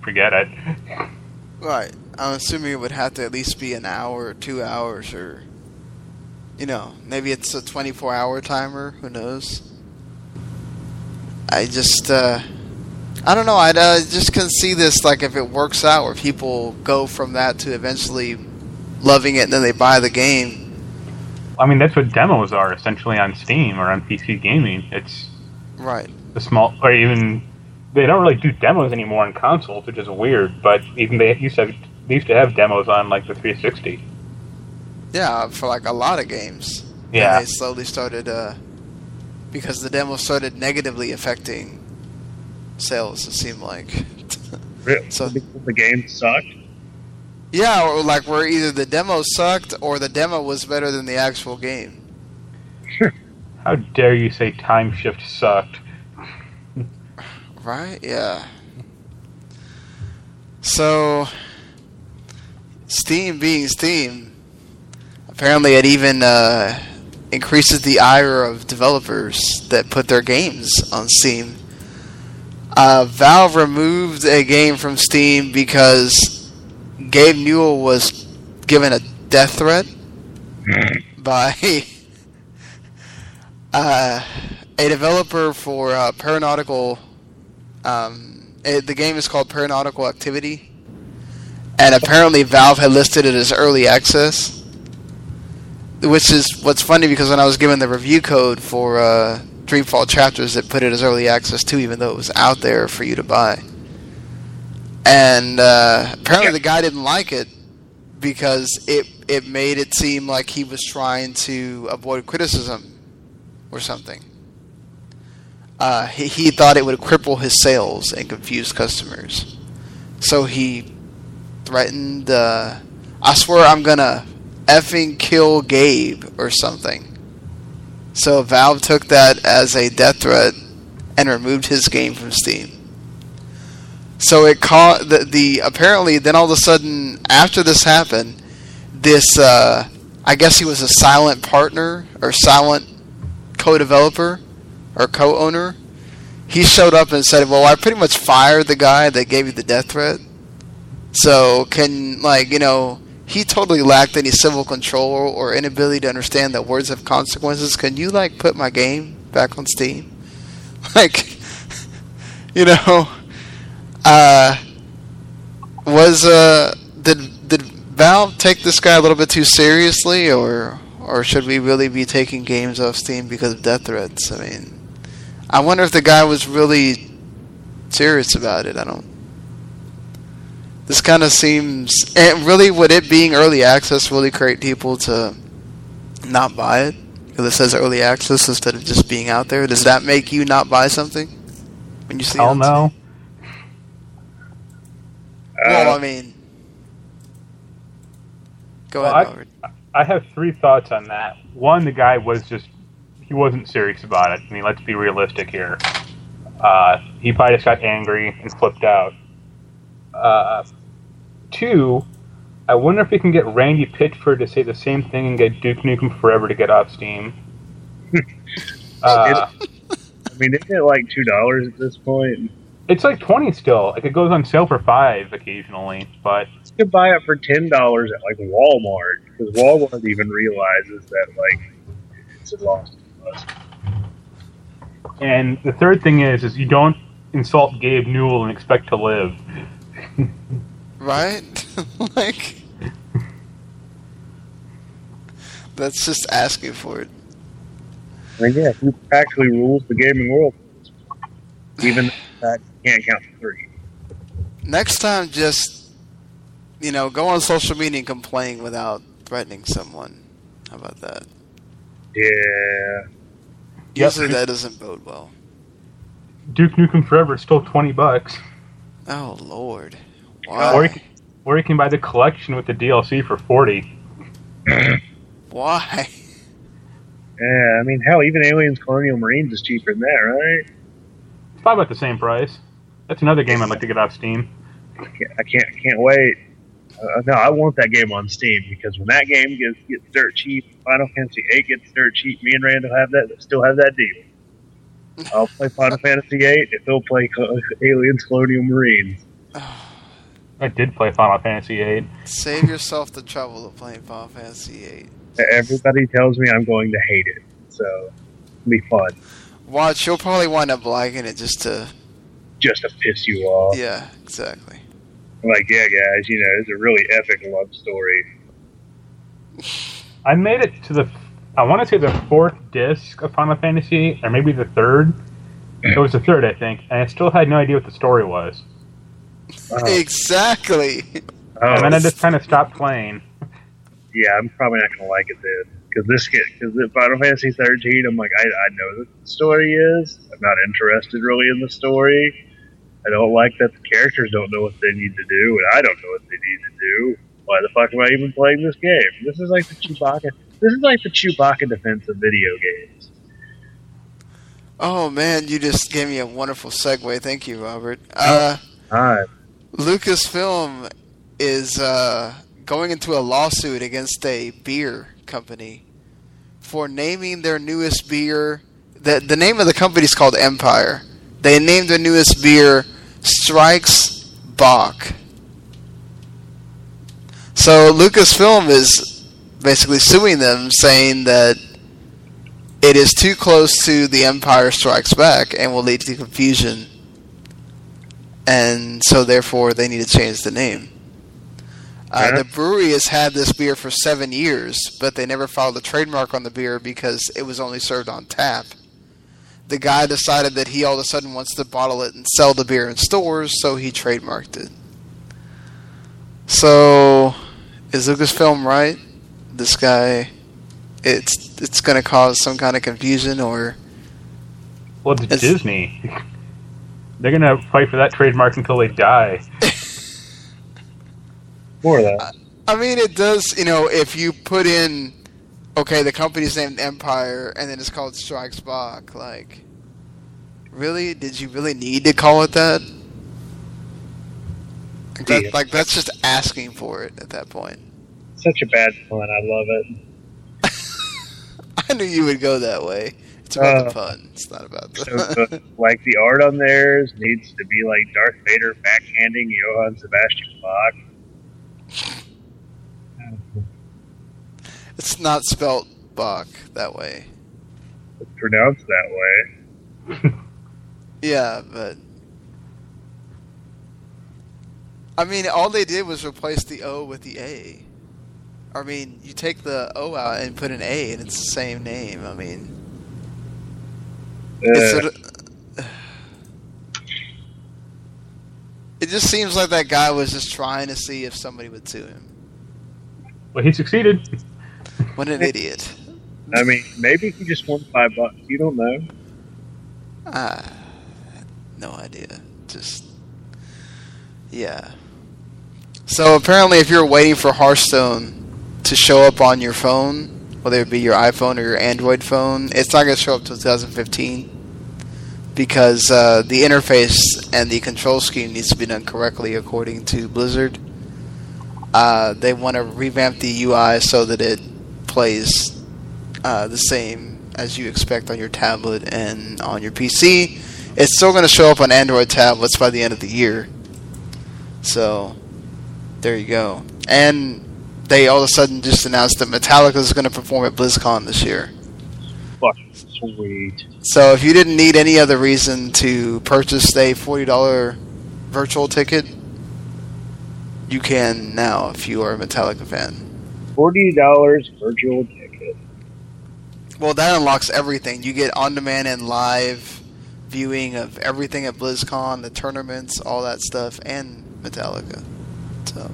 forget it. Right. I'm assuming it would have to at least be an hour or two hours or you know, maybe it's a 24 hour timer, who knows. I just uh I don't know, I uh, just can see this like if it works out where people go from that to eventually loving it and then they buy the game. I mean, that's what demos are essentially on Steam or on PC gaming. It's Right. the small, or even they don't really do demos anymore on consoles, which is weird. But even they used to have, they used to have demos on like the 360. Yeah, for like a lot of games. And Yeah. they slowly started uh because the demo started negatively affecting sales, it seemed like. [laughs] Really? So- the game sucked? Yeah, or like where either the demo sucked or the demo was better than the actual game. [laughs] How dare you say Time Shift sucked? Right? Yeah. So Steam being Steam, apparently it even uh, increases the ire of developers that put their games on Steam. Uh, Valve removed a game from Steam because Gabe Newell was given a death threat by [laughs] uh, a developer for uh, Paranautical. Um, it, the game is called Paranautical Activity, and apparently Valve had listed it as early access. Which is what's funny because when I was given the review code for uh, Dreamfall Chapters, it put it as early access too, even though it was out there for you to buy. And uh, apparently the guy didn't like it because it it made it seem like he was trying to avoid criticism or something. Uh, he, he thought it would cripple his sales and confuse customers. So he threatened, uh, I swear I'm gonna effing kill Gabe or something. So Valve took that as a death threat and removed his game from Steam. So it caught the, the apparently then all of a sudden after this happened, this uh, I guess he was a silent partner or silent co-developer or co-owner. He showed up and said, "Well, I pretty much fired the guy that gave you the death threat. So can like you know he totally lacked any civil control or inability to understand that words have consequences. Can you like put my game back on Steam? [laughs] Like, [laughs] you know, uh, was uh did did Valve take this guy a little bit too seriously, or or should we really be taking games off Steam because of death threats? I mean, I wonder if the guy was really serious about it. I don't. This kind of seems, and really, would it being early access really create people to not buy it because it says early access instead of just being out there? Does that make you not buy something when you see? it Hell on no. Well, Uh, I mean, go Well, ahead, I- I have three thoughts on that. One, the guy was just he wasn't serious about it. I mean, let's be realistic here. Uh, he probably just got angry and flipped out. Uh, two, I wonder if we can get Randy Pitchford to say the same thing and get Duke Nukem Forever to get off Steam. [laughs] uh, I mean, isn't it like two dollars at this point? It's like twenty still. Like it goes on sale for five occasionally, but You could buy it for ten dollars at like Walmart because Walmart even realizes that like it's a lost cause. and the third thing is is you don't insult Gabe Newell and expect to live. [laughs] Right? [laughs] like, that's just asking for it. I mean, yeah, who actually rules the gaming world? Even that can't count to three. Next time, just you know, go on social media and complain without threatening someone. How about that? Yeah, Usually, that doesn't bode well. Duke Nukem Forever is still twenty bucks. Oh Lord, Or why? you, can, or you can buy the collection with the DLC for forty. [laughs] Why? yeah. I mean, hell, even Aliens Colonial Marines is cheaper than that, right? It's probably about the same price. That's another game I'd like to get off Steam. I can't, I can't, can't wait. Uh, no, I want that game on Steam because when that game gets gets dirt cheap, Final Fantasy VIII gets dirt cheap. Me and Randall have that, still have that deal. I'll play Final Fantasy VIII if they'll play Co- Aliens Colonial Marines. I did play Final Fantasy VIII. Save yourself the trouble of playing Final Fantasy VIII. Everybody tells me I'm going to hate it, so it'll be fun Watch, you'll probably wind up liking it just to. Just to piss you off. Yeah, exactly. Like, yeah, guys, you know, it's a really epic love story. I made it to the, I want to say the fourth disc of Final Fantasy, or maybe the third. It was the third, I think, and I still had no idea what the story was. [laughs] Oh, Exactly. oh, And then I just kind of stopped playing. yeah, I'm probably not gonna like it then because this get because the Final Fantasy 13. I'm like, I, I know what the story is. I'm not interested really in the story. I don't like that the characters don't know what they need to do, and I don't know what they need to do. Why the fuck am I even playing this game? This is like the Chewbacca. This is like the Chewbacca defense of video games. Oh man, you just gave me a wonderful segue. Thank you, Robert. Uh, Alright. Lucasfilm is uh, going into a lawsuit against a beer company for naming their newest beer. The, the name of the company is called Empire. They named their newest beer Strikes Bach. So Lucasfilm is basically suing them, saying that it is too close to The Empire Strikes Back and will lead to confusion and so therefore they need to change the name. Uh, Yeah. The brewery has had this beer for seven years, but they never filed a trademark on the beer because it was only served on tap. The guy decided that he all of a sudden wants to bottle it and sell the beer in stores, so he trademarked it. So, is Lucasfilm right? This guy, it's it's going to cause some kind of confusion, or Well, it's It's- Disney. [laughs] They're gonna fight for that trademark until they die. [laughs] More of that. I mean, it does. You know, if you put in, okay, the company's named Empire, and then it's called Strikes Back. Like, really? Did you really need to call it that? Like, that, Yeah. like that's just asking for it at that point. Such a bad pun. I love it. [laughs] I knew you would go that way. It's about the Uh, pun. It's not about So [laughs] the. the, like the art on theirs needs to be like Darth Vader backhanding Johann Sebastian Bach. It's not spelt Bach that way. It's pronounced that way. [laughs] Yeah, but I mean, all they did was replace the O with the A. I mean, you take the O out and put an A, and it's the same name. I mean, it's Uh, [sighs] it just seems like that guy was just trying to see if somebody would sue him. Well, he succeeded. What an idiot! I mean, maybe he just won five bucks. You don't know. Ah, no idea. Just yeah. So apparently, if you're waiting for Hearthstone to show up on your phone, whether it be your iPhone or your Android phone, it's not going to show up till 2015 because uh, the interface and the control scheme needs to be done correctly according to Blizzard. Uh, they want to revamp the UI so that it plays uh, the same as you expect on your tablet and on your PC. It's still going to show up on Android tablets by the end of the year. So, there you go. And they all of a sudden just announced that Metallica is going to perform at BlizzCon this year. Fucking sweet. So, if you didn't need any other reason to purchase a $40 virtual ticket, you can now if you are a Metallica fan. Forty dollars virtual ticket. Well, that unlocks everything. You get on demand and live viewing of everything at BlizzCon, the tournaments, all that stuff, and Metallica. So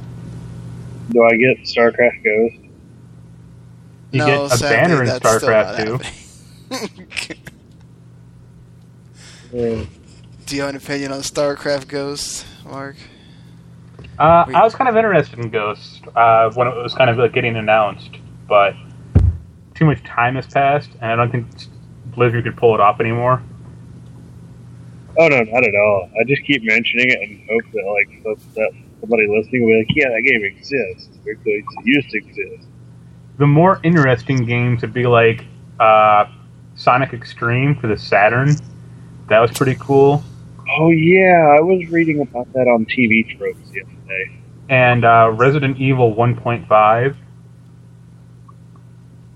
Do I get StarCraft Ghost? You no, get a sadly, banner in StarCraft not 2. happening. [laughs] Uh, Do you have an opinion on StarCraft Ghost, Marc? Uh, I was kind of interested in Ghost uh, when it was kind of like getting announced, but too much time has passed, and I don't think Blizzard could pull it off anymore. oh no, not at all. I just keep mentioning it and hope that like so- that somebody listening will be like, yeah, that game exists it used to exist. The more interesting games would be like uh, Sonic X-treme for the Saturn. That was pretty cool. Oh yeah, I was reading about that on TV tropes the other day. and uh, Resident Evil 1.5.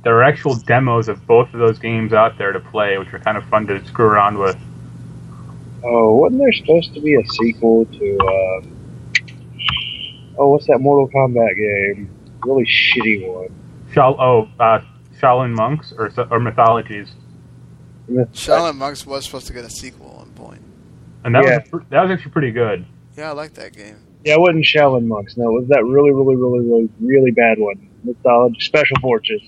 There are actual demos of both of those games out there to play, which are kind of fun to screw around with. Oh, wasn't there supposed to be a sequel to? Uh, oh, what's that Mortal Kombat game? Really shitty one. Shal- oh, uh, Shaolin Monks or or Mythologies, Shaolin Monks was supposed to get a sequel at one point. And that Yeah. was that was actually pretty good. Yeah, I like that game. Yeah, it wasn't Shaolin Monks. No, it was that really, really, really, really, really bad one. Mythology Special Forces.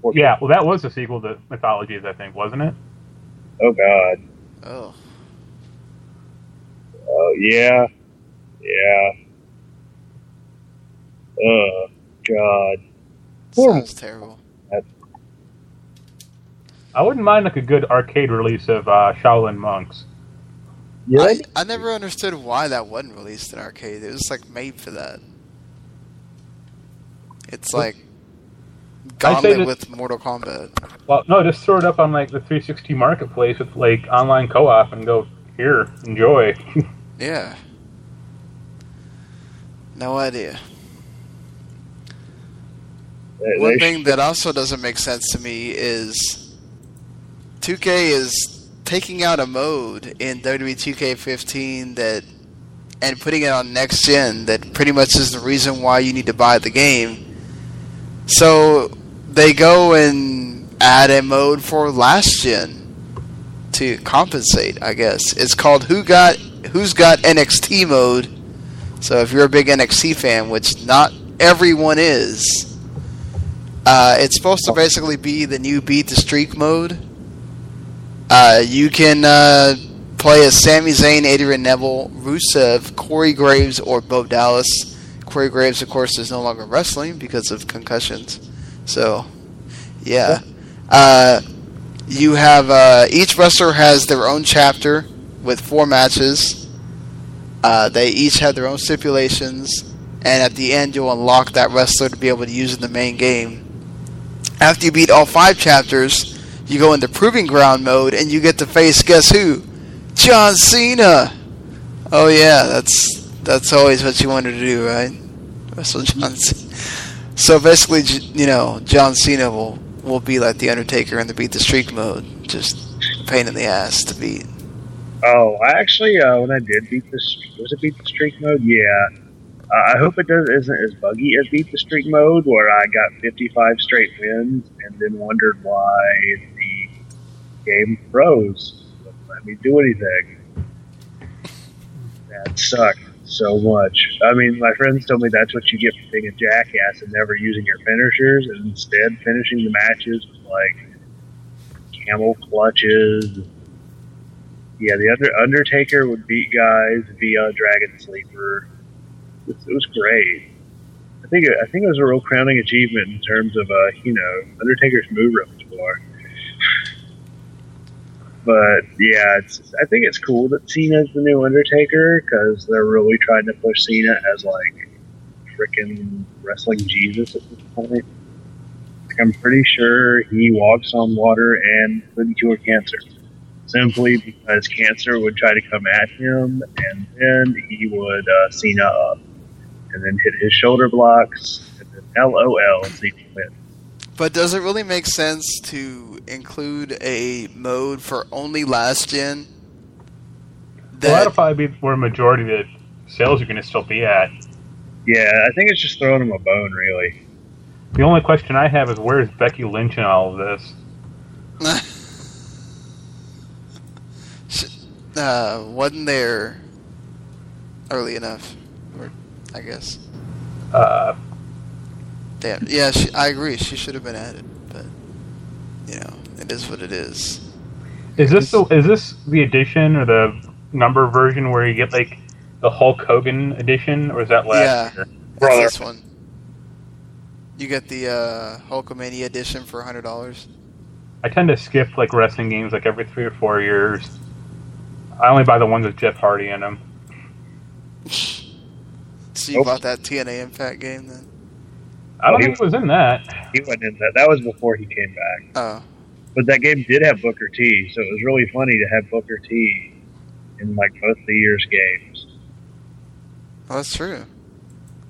Forces. Yeah, well, that was a sequel to Mythologies, I think, wasn't it? Oh God. Oh, Oh yeah. Yeah. Oh God. sounds terrible. I wouldn't mind like a good arcade release of uh, Shaolin Monks. Yeah. I, I never understood why that wasn't released in arcade. It was like made for that. It's like say Gauntlet that- with Mortal Kombat. Well, no, just throw it up on like the 360 marketplace with like online co-op and go here, enjoy. [laughs] Yeah. No idea. One thing that also doesn't make sense to me is 2K is taking out a mode in WWE 2K15 that and putting it on next gen that pretty much is the reason why you need to buy the game. So they go and add a mode for last gen to compensate, I guess. It's called Who Got Who's Got NXT mode. So if you're a big NXT fan, which not everyone is, uh, it's supposed to basically be the new beat the streak mode. Uh, you can uh, play as Sami Zayn, Adrian Neville, Rusev, Corey Graves, or Bo Dallas. Corey Graves, of course, is no longer wrestling because of concussions. So, yeah. Uh, you have uh, each wrestler has their own chapter with four matches. Uh, they each have their own stipulations, and at the end, you'll unlock that wrestler to be able to use in the main game. After you beat all five chapters, you go into Proving Ground mode, and you get to face guess who? John Cena. Oh yeah, that's that's always what you wanted to do, right? Wrestle John Cena. So basically, you know, John Cena will will be like the Undertaker in the beat the streak mode, just pain in the ass to beat. Oh, I actually, uh, when I did beat this, was it beat the streak mode? Yeah. Uh, I hope it does isn't as buggy as beat the streak mode, where I got 55 straight wins and then wondered why game froze, wouldn't let me do anything. That sucked so much. I mean, my friends told me that's what you get for being a jackass and never using your finishers, and instead finishing the matches with like camel clutches. Yeah, the under, Undertaker would beat guys via Dragon Sleeper. It, was great. I think it, I think it was a real crowning achievement in terms of uh, you know Undertaker's move repertoire. But yeah, it's I think it's cool that Cena's the new Undertaker because they're really trying to push Cena as like freaking wrestling Jesus at this point. Like, I'm pretty sure he walks on water and couldn't cure cancer simply because cancer would try to come at him, and then he would uh, Cena up, and then hit his shoulder blocks, and then LOL, Cena win. But does it really make sense to include a mode for only last gen? Well, that'll That probably be where majority of the sales are going to still be at. Yeah, I think it's just throwing him a bone, really. The only question I have is where's Becky Lynch in all of this? [laughs] Sh- uh, wasn't there early enough, or I guess. Uh, Damn. Yeah, she, I agree. She should have been added, but you know, it is what it is. is this the, is this the edition or the number version where you get like the Hulk Hogan edition, or is that last Yeah. year? It's Brother. this one. You get the uh, Hulkamania edition for hundred dollars. I tend to skip like wrestling games like every three or four years. I only buy the ones with Jeff Hardy in them. [laughs] So you Nope. bought that TNA Impact game then? I don't Well, he- think it was in that. He went in that. That was before he came back. Oh, But that game did have Booker T, so it was really funny to have Booker T in like both the year's games. well, that's true.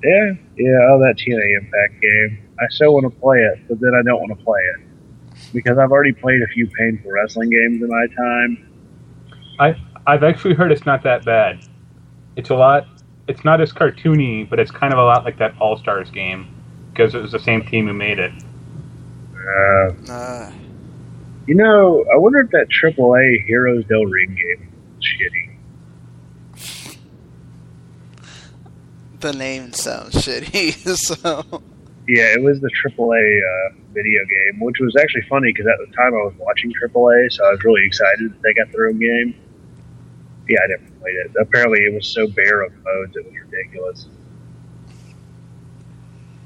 Yeah, yeah, oh, that TNA Impact game. I so want to play it, but then I don't want to play it because I've already played a few painful wrestling games in my time. I I've actually heard it's not that bad. It's a lot. It's not as cartoony, but it's kind of a lot like that All Stars game because it was the same team who made it. Uh, Uh, you know, I wonder if that AAA Heroes Del Ring game was shitty. the name sounds shitty. [laughs] So Yeah, it was the AAA uh, video game, which was actually funny because at the time I was watching AAA, so I was really excited that they got their own game. Yeah, I never played it. Apparently, it was so bare of modes, it was ridiculous.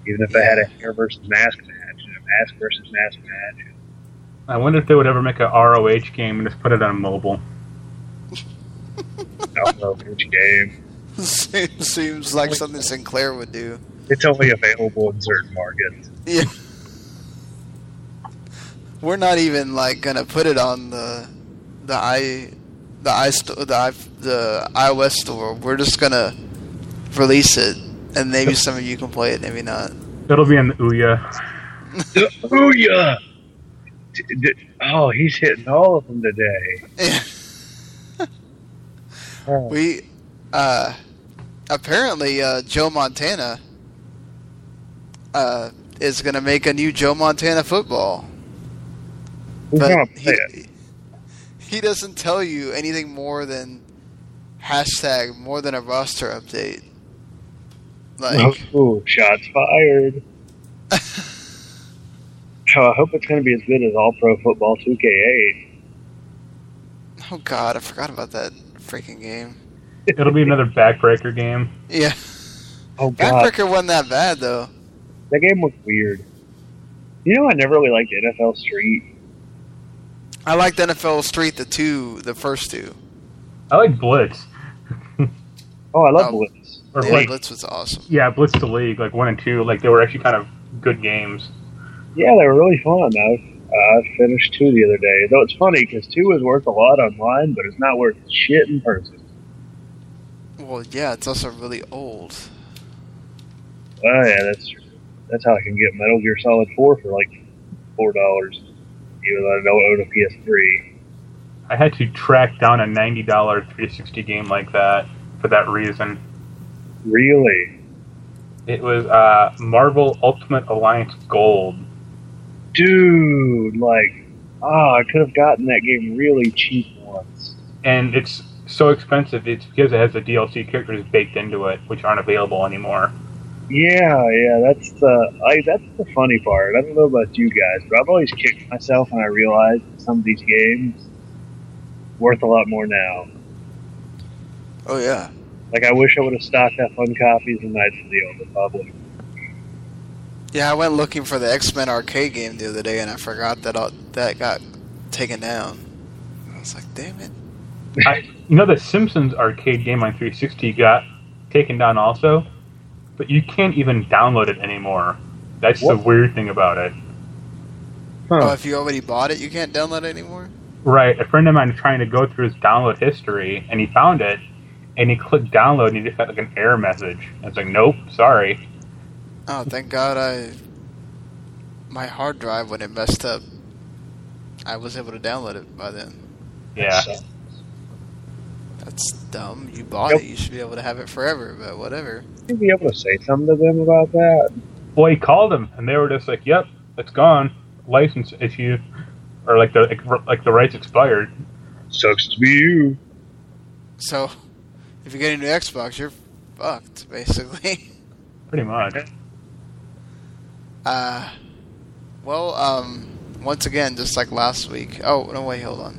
Even if they had a hair versus mask match and a mask versus mask match. I wonder if they would ever make a ROH game and just put it on mobile. I don't know which game. seems, seems like something Sinclair would do. It's only available in certain markets. Yeah. We're not even like gonna put it on the the i the i sto- the i the iOS store. We're just gonna release it, and maybe some of you can play it, maybe not. It'll be in the Ouya. Oh yeah! D- d- Oh, he's hitting all of them today. Oh, [laughs] we uh apparently uh Joe Montana uh is gonna make a new Joe Montana football. who's But he, it? he doesn't tell you anything more than hashtag more than a roster update. Like oh, shots fired. [laughs] Oh, I hope it's going to be as good as All Pro Football 2K8. oh god, I forgot about that freaking game. It'll be another backbreaker game. Yeah. Oh god, Backbreaker wasn't that bad though. that game was weird. You know, I never really liked NFL Street. I liked NFL Street the two the first two. I like Blitz. [laughs] Oh, I love Oh. Blitz. Or Yeah, like Blitz was awesome. yeah, Blitz: The League, like one and two, like they were actually kind of good games. Yeah, they were really fun. I uh, I finished two the other day. Though it's funny because two is worth a lot online, but it's not worth shit in person. Well, yeah, it's also really old. Oh yeah, that's. That's how I can get Metal Gear Solid 4 for like four dollars, even though I don't own a PS3. I had to track down a ninety dollar 360 game like that for that reason. Really, It was uh, Marvel Ultimate Alliance Gold. dude, like, ah, I could have gotten that game really cheap once. and it's so expensive. It's because it has the DLC characters baked into it, which aren't available anymore. Yeah, yeah, that's the I, that's the funny part. I don't know about you guys, but I've always kicked myself when I realized some of these games worth a lot more now. Oh yeah. Like I wish I would have stocked up on copies of Knights of the Old Republic. Yeah, I went looking for the X Men arcade game the other day, and I forgot that all, that got taken down. I was like, damn it. I, you know, the Simpsons arcade game on 360 got taken down also, but you can't even download it anymore. That's the weird thing about it. Oh, if you already bought it, you can't download it anymore. Right, a friend of mine is trying to go through his download history, and he found it, and he clicked download, and he just got like an error message. And it's like, nope, sorry. Oh, thank God I my hard drive when it messed up. I was able to download it by then. Yeah. That's dumb. You bought Yep. it. You should be able to have it forever. But whatever. you'd be able to say something to them about that. Well, he called them, and they were just like, "Yep, it's gone. License issue, or like the like the rights expired." Sucks to be you. So, if you get into Xbox, you're fucked, basically. Pretty much. Uh, well, um, once again, just like last week. Oh no, wait, hold on.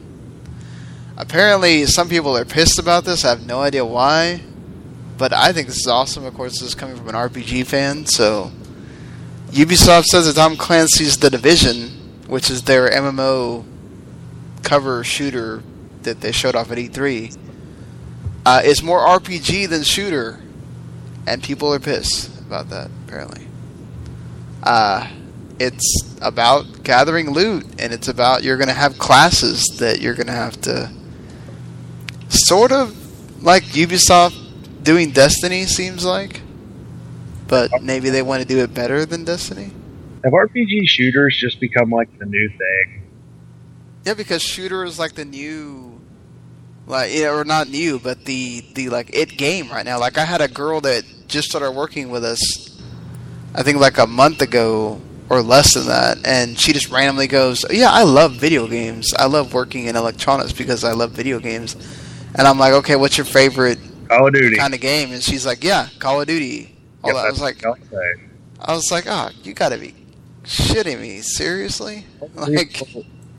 Apparently, some people are pissed about this. I have no idea why, but I think this is awesome. Of course, this is coming from an RPG fan. So, Ubisoft says that Tom Clancy's The Division, which is their MMO cover shooter that they showed off at E3, uh, is more RPG than shooter, and people are pissed about that. Apparently. Uh, it's about gathering loot, and it's about you're going to have classes that you're going to have to sort of like Ubisoft doing Destiny seems like, but maybe they want to do it better than Destiny. Have RPG shooters just become like the new thing? Yeah, because shooter is like the new, like yeah, or not new, but the the like it game right now. Like I had a girl that just started working with us, I think like a month ago or less than that, and she just randomly goes, "Yeah, I love video games. I love working in electronics because I love video games." And I'm like, "Okay, what's your favorite Call of Duty. kind of game?" And she's like, "Yeah, Call of Duty." All that. I was like. I was like, "Oh, you gotta be shitting me, seriously?" [laughs] Like,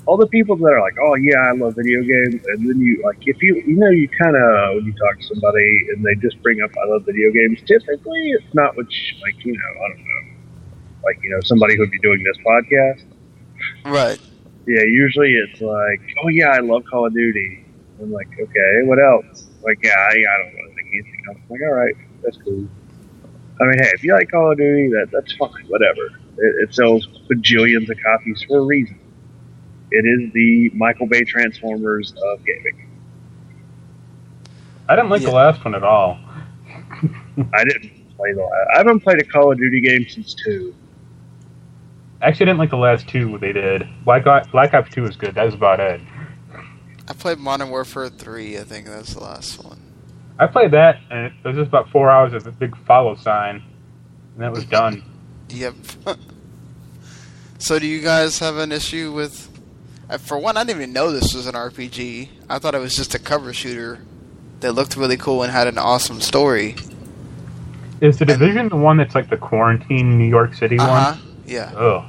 all the people that are like, "Oh yeah, I love video games," and then you like, if you you know, you kind of when you talk to somebody and they just bring up, "I love video games," typically it's not what you, like you know, I don't know, like you know, somebody who'd be doing this podcast. right. Yeah, usually it's like, "Oh yeah, I love Call of Duty." I'm like, okay, what else? Like, yeah, I, I don't want to think anything else. I'm like, all right, that's cool. I mean, hey, if you like Call of Duty, that that's fine, whatever. It, it sells bajillions of copies for a reason. It is the Michael Bay Transformers of gaming. I didn't like Yeah. the last one at all. I didn't play the. I haven't played a Call of Duty game since two. Actually, I didn't like the last two they did. Black Ops, Black Ops Two was good. That was about it. I played Modern Warfare 3, I think that's the last one. I played that, and it was just about four hours of a big follow sign, and that was done. [laughs] Yep. [laughs] so, do you guys have an issue with? Uh, For one, I didn't even know this was an RPG. I thought it was just a cover shooter that looked really cool and had an awesome story. Is the division the one that's like the quarantine New York City Uh huh. one? Yeah. Oh.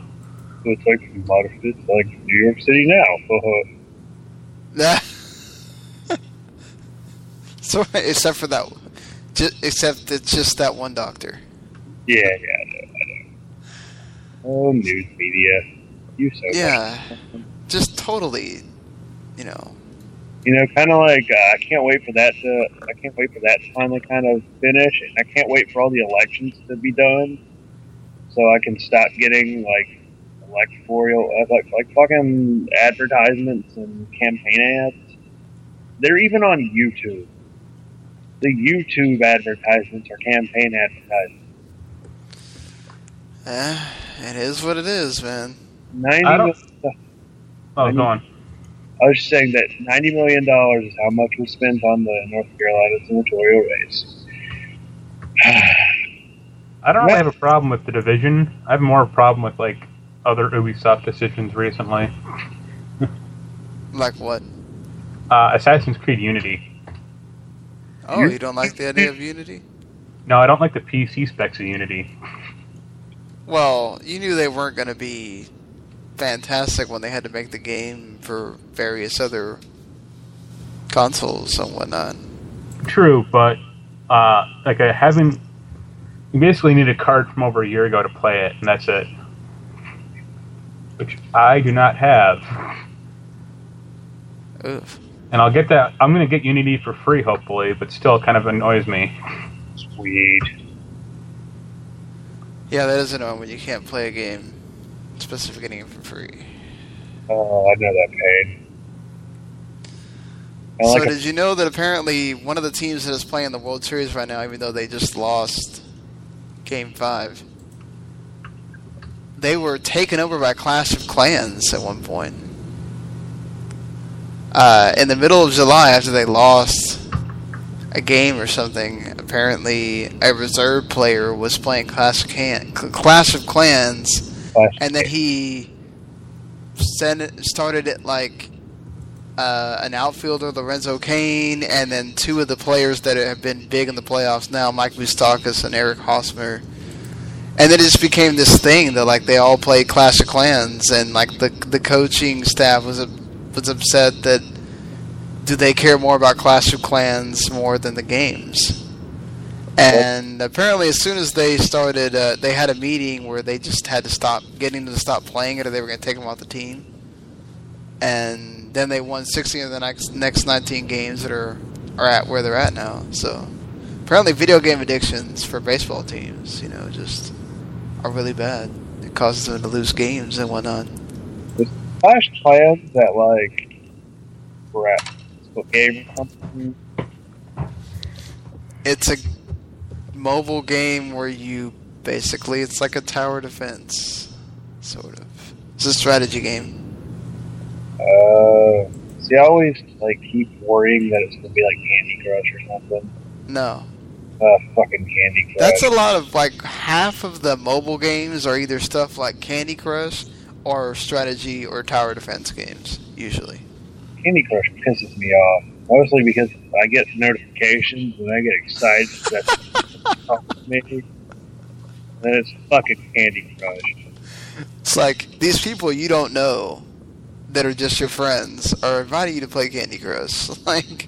It's like modern. It's like New York City now. [laughs] so, except for that, ju- except it's just that one doctor. yeah, yeah, I know, I know. Oh, news media. You so Yeah. Just totally, you know. you know, kind of like uh, I can't wait for that to. I can't wait for that to finally kind of finish, and I can't wait for all the elections to be done, so I can stop getting like electoral, uh, like like fucking advertisements and campaign ads. They're even on YouTube. The YouTube advertisements are campaign advertisements. Eh, it is what it is, man. Ninety. I don't- Oh, go on. I was just saying that ninety million dollars is how much was spent on the North Carolina senatorial race. [sighs] I don't really have a problem with the division. I have more of a problem with like other Ubisoft decisions recently. Like what? Uh, Assassin's Creed Unity. Oh, you don't like the idea of Unity? No, I don't like the PC specs of Unity. Well, you knew they weren't going to be fantastic when they had to make the game for various other consoles and whatnot. True, but uh, like I haven't. You basically need a card from over a year ago to play it, and that's it. Which I do not have, Oof. and I'll get that. I'm going to get Unity for free, hopefully, but still kind of annoys me. Sweet. Yeah, that is annoying when you can't play a game, especially getting it for free. Oh, I know that pain. So like did you know that apparently one of the teams that is playing the World Series right now, even though they just lost Game Five, they were taken over by Clash of Clans at one point. Uh, in the middle of July, after they lost a game or something, apparently a reserve player was playing Clash of, Can- Clash of Clans and then he sent started it like uh, an outfielder, Lorenzo Cain, and then two of the players that have been big in the playoffs now, Mike Moustakas and Eric Hosmer. And then it just became this thing that like they all play Clash of Clans, and like the the coaching staff was was upset that do they care more about Clash of Clans more than the games? And apparently, as soon as they started, uh, they had a meeting where they just had to stop getting them to stop playing it, or they were going to take them off the team. And then they won 16 of the next next 19 games that are are at where they're at now. So apparently, video game addictions for baseball teams, you know, just are really bad. It causes them to lose games and whatnot. Clash Clans that like crap. What game company? It's a mobile game where you basically it's like a tower defense, sort of. It's a strategy game. Uh, see, I always like keep worrying that it's gonna be like Candy Crush or something. No, Uh, fucking Candy Crush. that's a lot of like half of the mobile games are either stuff like Candy Crush or strategy or tower defense games. Usually, Candy Crush pisses me off. Mostly because I get notifications and I get excited that [laughs] me. And it's fucking Candy Crush. it's like these people you don't know that are just your friends are inviting you to play Candy Crush. [laughs] Like,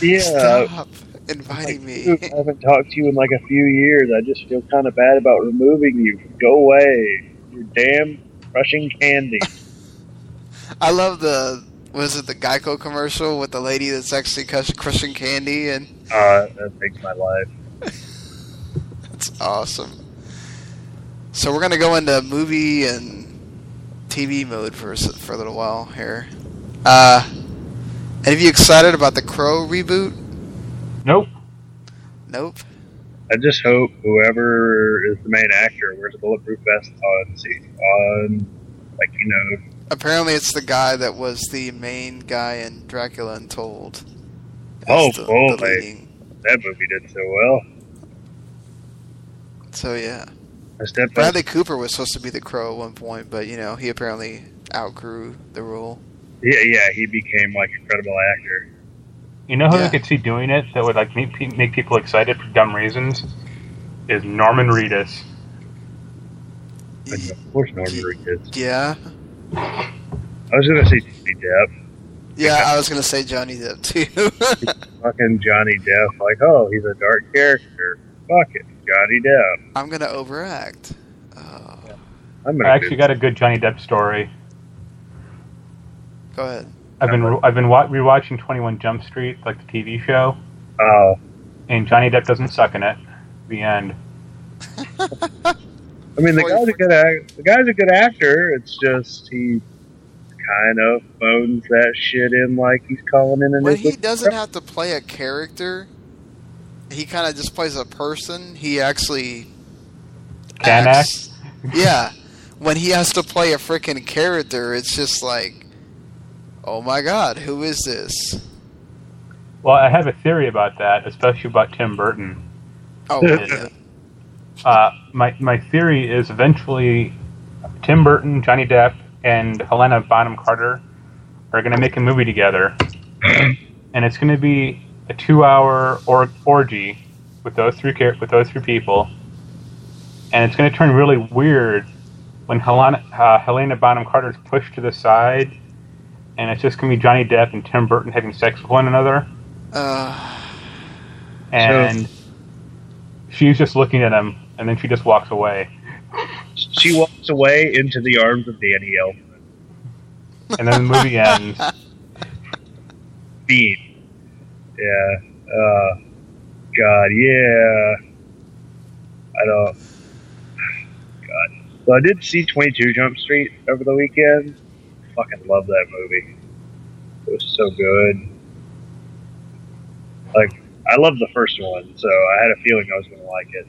Yeah. stop inviting me. I haven't talked to you in like a few years. I just feel kind of bad about removing you. Go away. You're damn crushing candy. [laughs] I love the was it the Geico commercial with the lady that's actually crush- crushing candy and Uh, that makes my life. [laughs] it's awesome. So we're gonna go into movie and TV mode for for a little while here. Uh, any of you excited about the Crow reboot? Nope. Nope. I just hope whoever is the main actor wears a bulletproof vest on, see, on, like you know, Apparently, it's the guy that was the main guy in Dracula Untold. Oh, That's the- oh, the boy. leading- that movie did so well. So yeah, I Bradley Cooper was supposed to be the Crow at one point, but you know he apparently outgrew the role. Yeah, yeah, he became like a credible actor. You know who Yeah. I could see doing it that would like make, make people excited for dumb reasons? Is Norman Reedus. Of course, Norman Reedus. Yeah, I was gonna say Johnny Depp, yeah. I was gonna say Johnny Depp too. [laughs] fucking Johnny Depp. Like, oh, he's a dark character. Fuck it, Johnny Depp. I'm gonna overact. Oh, I'm gonna I actually got a good Johnny Depp story. go ahead. I've been I've been wa- rewatching Twenty One Jump Street, like the TV show, Oh, and Johnny Depp doesn't suck in it. The end. [laughs] I mean, the guy's a good act. The guy's a good actor. It's just he kind of phones that shit in like he's calling in an When he doesn't have to play a character, he kind of just plays a person. He actually Can acts. Yeah, [laughs] when he has to play a freaking character, it's just like, oh my god, who is this? Well, I have a theory about that, especially about Tim Burton. Oh, [laughs] yeah. Uh, my my theory is eventually Tim Burton, Johnny Depp, and Helena Bonham Carter are going to make a movie together, [clears throat] and it's going to be a two-hour or- orgy with those three char- with those three people, and it's going to turn really weird when Helena uh, Helena Bonham Carter is pushed to the side, and it's just going to be Johnny Depp and Tim Burton having sex with one another, Uh, and she's just looking at him, and then she just walks away. She walks away into the arms of Danny Elfman. and then the movie ends. [laughs] Bean. Yeah. Uh, God, yeah. I don't. God. So I did see 22 Jump Street over the weekend. Fucking love that movie. It was so good. Like, I love the first one, so I had a feeling I was going to like it.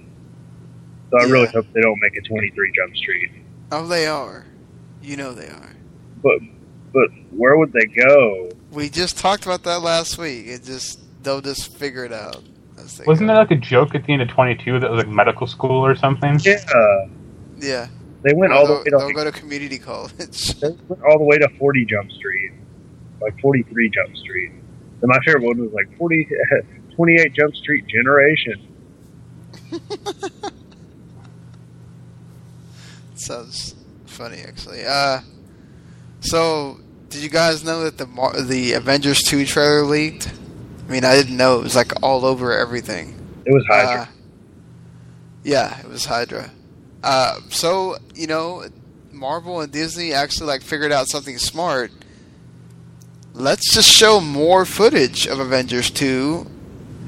So I really hope they don't make a 23 Jump Street. oh, they are. You know they are. But, but where would they go? We just talked about that last week. It just they'll just figure it out. As they Wasn't go. there like a joke at the end of 22 that was like medical school or something? Yeah. Yeah. They went all the they'll, way to they'll like, go to community college. [laughs] They went all the way to 40 Jump Street, like 43 Jump Street. And my favorite one was like 40, [laughs] 28 Jump Street Generation. [laughs] Sounds funny, actually. Uh, so did you guys know that the Mar- the Avengers two trailer leaked? I mean, I didn't know it was like all over everything. It was Hydra. Uh, yeah, it was Hydra. Uh, so you know, Marvel and Disney actually like figured out something smart. Let's just show more footage of Avengers two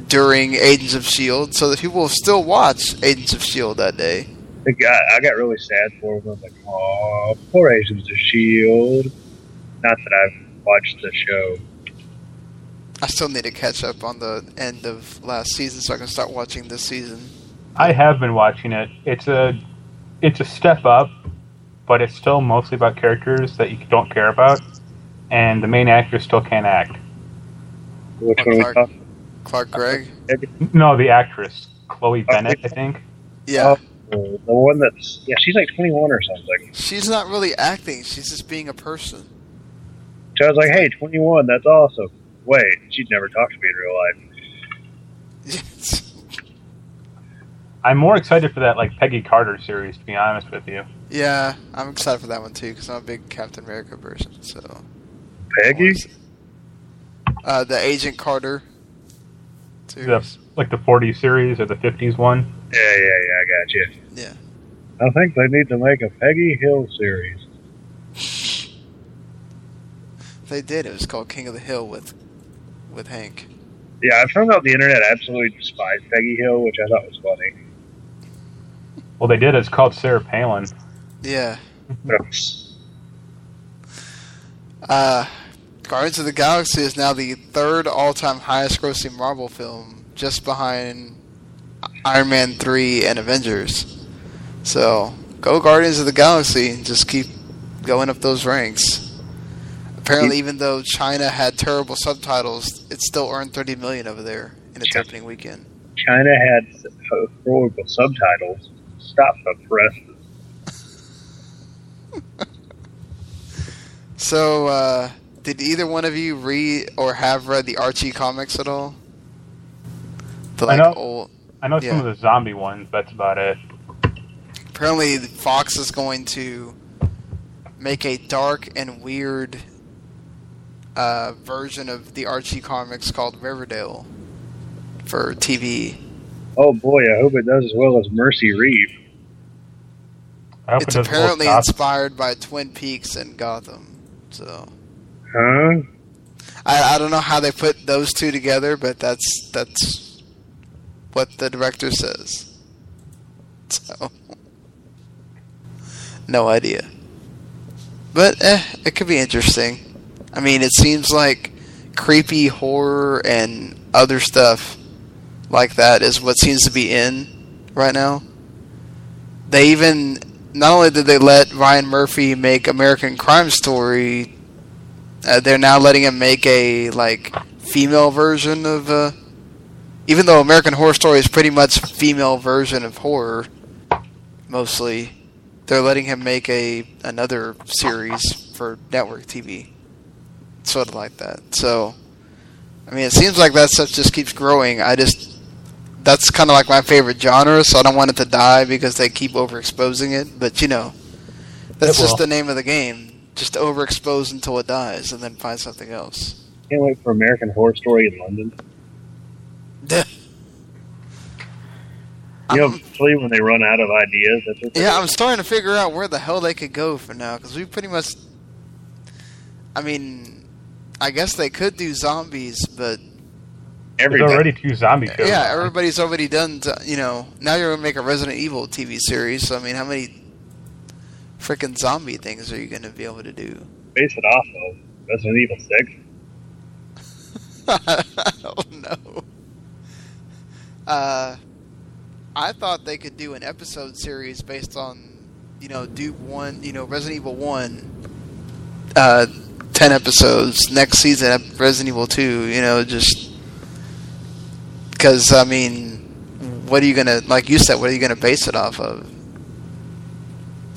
during Agents of Shield, so that people will still watch Agents of Shield that day. The guy, I got really sad for him. I was like, oh, poor Agents of S.H.I.E.L.D. Not that I've watched the show. I still need to catch up on the end of last season so I can start watching this season. I have been watching it. It's a it's a step up, but it's still mostly about characters that you don't care about, and the main actor still can't act. Which Oh, one we Clark. Clark Gregg? No, the actress Chloe Bennet, I think. Yeah. Oh. The one that's, yeah, she's like 21 or something. She's not really acting, she's just being a person. So I was like, hey, 21, that's awesome. Wait, she'd never talk to me in real life. [laughs] I'm more excited for that like Peggy Carter series, to be honest with you. yeah, I'm excited for that one too because I'm a big Captain America person. So Peggy? Uh, the Agent Carter. The, like the 40s series or the 50s one. Yeah, yeah, yeah, I got you. Yeah. I think they need to make a Peggy Hill series. They did. It was called King of the Hill with with Hank. Yeah, I found out the internet absolutely despised Peggy Hill, which I thought was funny. Well, they did. It's called Sarah Palin. Yeah. But Uh, Guardians of the Galaxy is now the third all-time highest-grossing Marvel film, just behind Iron Man three and Avengers. So go Guardians of the Galaxy and just keep going up those ranks. Apparently, even though China had terrible subtitles, it still earned thirty million over there in its Sure. opening weekend. China had horrible subtitles. Stop the press. [laughs] So, uh, did either one of you read or have read the Archie comics at all? The I like know. old. I know Yeah. some of the zombie ones. but That's about it. Apparently, Fox is going to make a dark and weird uh, version of the Archie comics called Riverdale for TV. Oh boy, I hope it does as well as Mercy Reeve. I hope It's it does well apparently inspired by Twin Peaks and Gotham. So Huh? I, I don't know how they put those two together, but that's that's what the director says. So no idea. But eh, it could be interesting. I mean, it seems like creepy horror and other stuff like that is what seems to be in right now. They even not only did they let Ryan Murphy make American Crime Story, uh, they're now letting him make a like female version of. Uh, even though American Horror Story is pretty much female version of horror, mostly, they're letting him make a another series for network TV, sort of like that. So, I mean, it seems like that stuff just keeps growing. I just that's kind of like my favorite genre, so I don't want it to die because they keep overexposing it. But you know, that's just the name of the game. Just overexpose until it dies, and then find something else. Can't wait for American Horror Story in London. You know, I'm- eventually when they run out of ideas, that's what yeah. I'm starting to figure out where the hell they could go for now because we pretty much. I mean, I guess they could do zombies, but every There's already two zombie shows. yeah, everybody's already done. z- You know, now you're gonna make a Resident Evil TV series. So I mean, how many freaking zombie things are you gonna be able to do? base it off of Resident Evil Six. [laughs] oh no. Uh, I thought they could do an episode series based on, you know, Duke One, you know, Resident Evil One. Uh, ten episodes next season. Resident Evil Two. You know, just because I mean, what are you gonna like? You said, what are you gonna base it off of?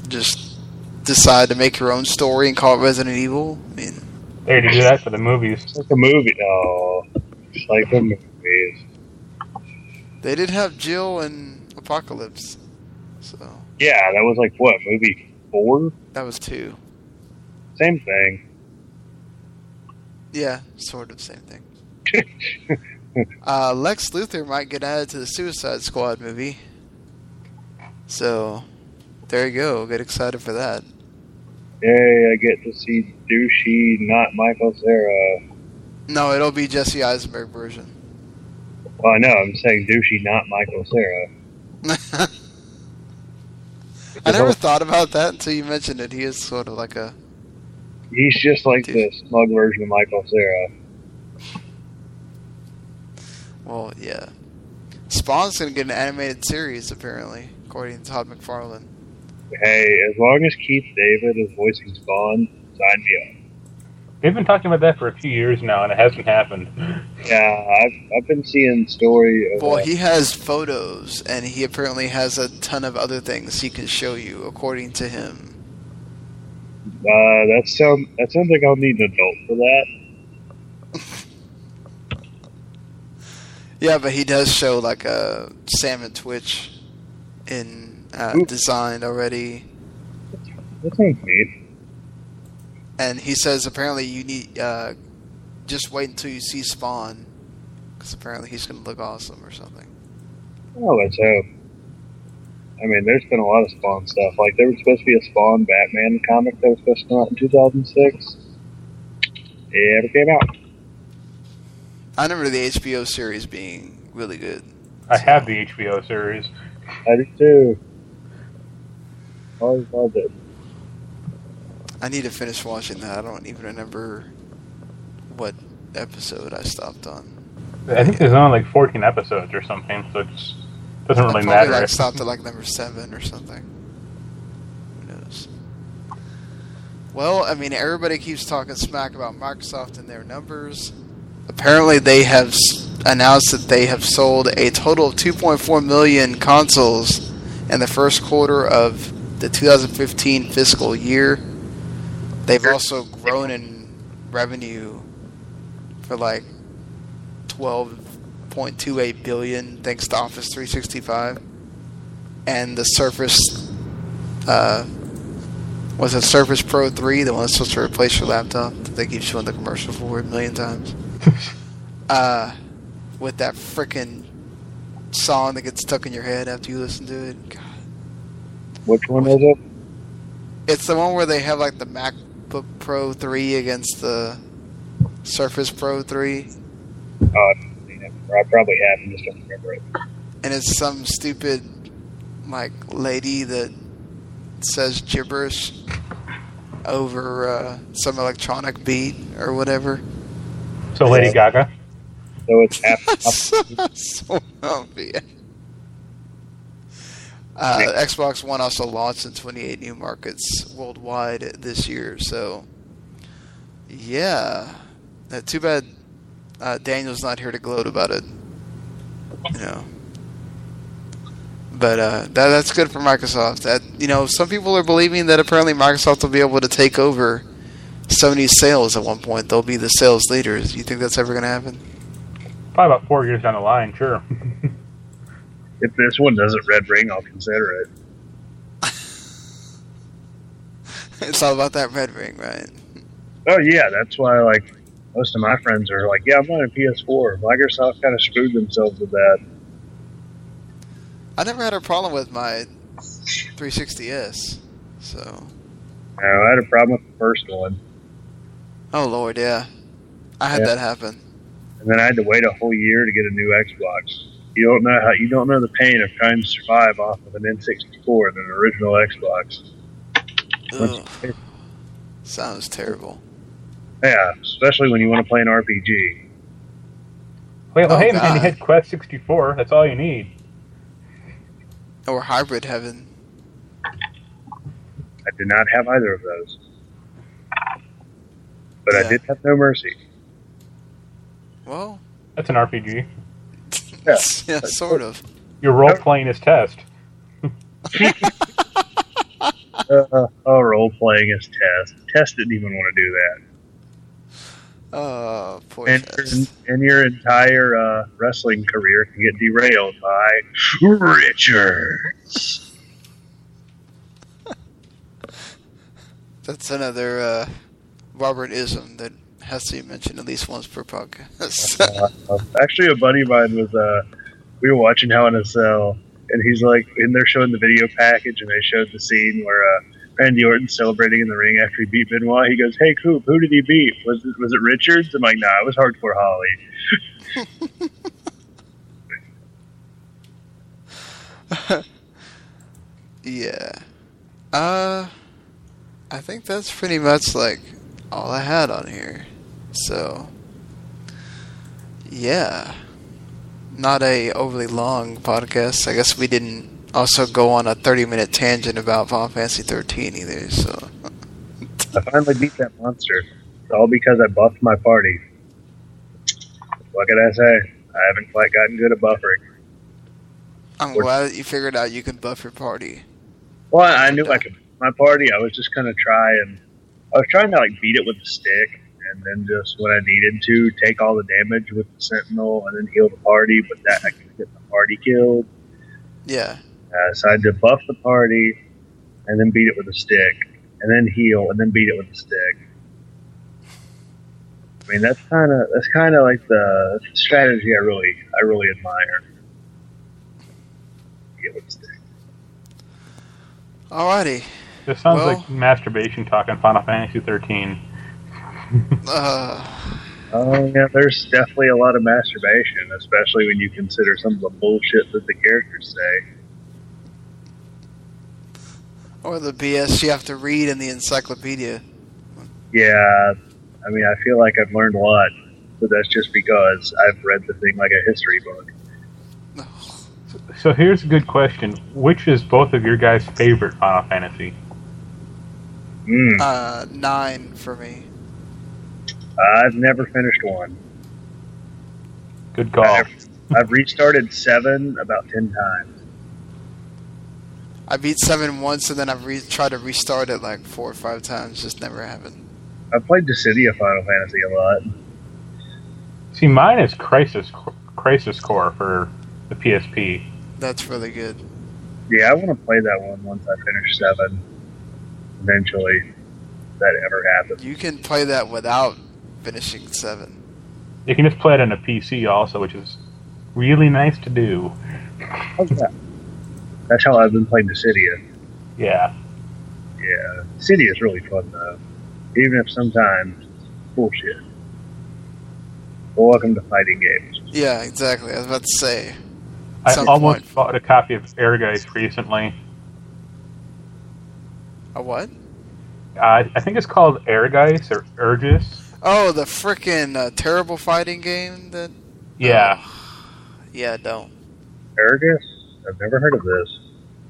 Just decide to make your own story and call it Resident Evil. I mean. They already do that for the movies. It's like a movie. Oh, it's like the movies. They did have Jill and Apocalypse, so Yeah, that was like what movie four? that was two. Same thing. Yeah, sort of same thing. [laughs] uh, Lex Luthor might get added to the Suicide Squad movie, so there you go. Get excited for that. Yay! I get to see douchey, not Michael Cera. No, it'll be Jesse Eisenberg version. Well, I know. I'm saying douchey, not Michael Cera. [laughs] I never thought about that until you mentioned it. He is sort of like a He's just like Dude. the smug version of Michael Cera. well, yeah. Spawn's gonna get an animated series apparently, according to Todd McFarlane. Hey, as long as Keith David is voicing Spawn, sign me up. They've been talking about that for a few years now, and it hasn't happened. Yeah, I've, I've been seeing story of Well, uh, he has photos, and he apparently has a ton of other things he can show you, according to him. uh, that sound that sounds like I'll need an adult for that. Yeah, but he does show like a salmon twitch in uh, Ooh. designed already, That sounds neat. And he says apparently you need uh, just wait until you see Spawn, because apparently he's gonna look awesome or something. Oh, let's hope. I mean, there's been a lot of Spawn stuff. Like there was supposed to be a Spawn Batman comic that was supposed to come out in 2006. It never came out. I remember the HBO series being really good. I have the HBO series. I do too. Always loved it. I need to finish watching that. I don't even remember what episode I stopped on. I think there's only like 14 episodes or something, so it doesn't I really probably matter. like stopped at like number seven or something. Who knows? Well, I mean, everybody keeps talking smack about Microsoft and their numbers. Apparently, they have announced that they have sold a total of 2.4 million consoles in the first quarter of the 2015 fiscal year. They've also grown in revenue for like 12.28 billion thanks to Office 365 and the Surface uh, was it Surface Pro 3 the one that's supposed to replace your laptop that they keep showing the commercial for a million times [laughs] uh, with that frickin' song that gets stuck in your head after you listen to it God. Which one is it? it's the one where they have like the MacBook Pro 3 against the Surface Pro 3 Oh, I've seen it. I probably have and just don't remember it. and it's some stupid like lady that says gibberish over uh, some electronic beat or whatever. So Lady Gaga. So it's [laughs] half. So, so obvious. Uh, Xbox One also launched in 28 new markets worldwide this year. So, yeah, uh, too bad uh, Daniel's not here to gloat about it. You know, but uh, that that's good for Microsoft. That you know, some people are believing that apparently Microsoft will be able to take over Sony's sales at one point. They'll be the sales leaders. You think that's ever going to happen? Probably about four years down the line, sure. [laughs] If this one doesn't red ring, I'll consider it. [laughs] it's all about that red ring, right? Oh yeah, that's why like most of my friends are like, yeah, I'm on a PS4. Microsoft kind of screwed themselves with that. I never had a problem with my 360s, so. Know, I had a problem with the first one, Oh lord, yeah, I had Yeah. that happen. and then I had to wait a whole year to get a new Xbox. You don't know how you don't know the pain of trying to survive off of an N64 and an original Xbox. Ugh. Sounds terrible. Yeah, especially when you want to play an RPG. Well, Oh, hey, man, you God. hit Quest 64. That's all you need. Or hybrid heaven. I did not have either of those, but Yeah. I did have No Mercy. Well, That's an RPG. Yeah. [laughs] yeah, sort of. You're role playing as test. Uh, oh, role playing as Test. Test didn't even want to do that. Oh, poor and, Test. and your entire uh, wrestling career can get derailed by Richards. That's another uh, Robert ism that has to be mentioned at least once per podcast. [laughs] Uh, actually, a buddy of mine was. Uh, we were watching Hell in a Cell, and he's like, and they're showing the video package, and they showed the scene where uh, Randy Orton celebrating in the ring after he beat Benoit. He goes, "Hey, Coop, who did he beat? Was it was it Richards?" I'm like, "Nah, it was Hardcore Holly." [laughs] yeah. Uh, I think that's pretty much like all I had on here. So, yeah. Not a overly long podcast. I guess we didn't also go on a 30 minute tangent about Final Fantasy 13 either, so. I finally beat that monster. It's all because I buffed my party. What can I say? I haven't quite gotten good at buffering. I'm glad that you figured out you can buff your party. Well, I knew I could my party. I was just gonna try and I was trying to like beat it with a stick, and then just when I needed to take all the damage with the sentinel, and then heal the party. But that I could get the party killed. Yeah. Uh, so I had to buff the party, and then beat it with a stick, and then heal, and then beat it with a stick. I mean, that's kind of that's kind of like the strategy I really I really admire. Get with a stick. Alrighty. This sounds Well- like masturbation talk on Final Fantasy 13. Uh, Oh yeah, there's definitely a lot of masturbation, especially when you consider some of the bullshit that the characters say. or the BS you have to read in the encyclopedia. Yeah, I mean, I feel like I've learned a lot, but that's just because I've read the thing like a history book. [sighs] So here's a good question. Which is both of your guys' favorite Final Fantasy? Mm. Uh, nine for me. I've never finished one. Good call. I've, I've restarted seven about ten times. I beat seven once, and then I've re- tried to restart it like four or five times. Just never happened. I've played Dissidia Final Fantasy a lot. See, mine is Crisis Crisis Core for the PSP. That's really good. Yeah, I want to play that one once I finish seven. Eventually, if that ever happens. You can play that without finishing seven. You can just play it on a PC also, which is really nice to do. Oh, yeah. That's how I've been playing Dissidia. Yeah. Yeah, City is really fun though, even if sometimes it's bullshit. Well, welcome to fighting games. Yeah, exactly. I was about to say. I almost point. bought a copy of Airgeist recently. A what? Uh, I think it's called Airgeist or Urgis. Oh, the freaking uh, terrible fighting game that. Yeah. Yeah, don't. Argus? I've never heard of this.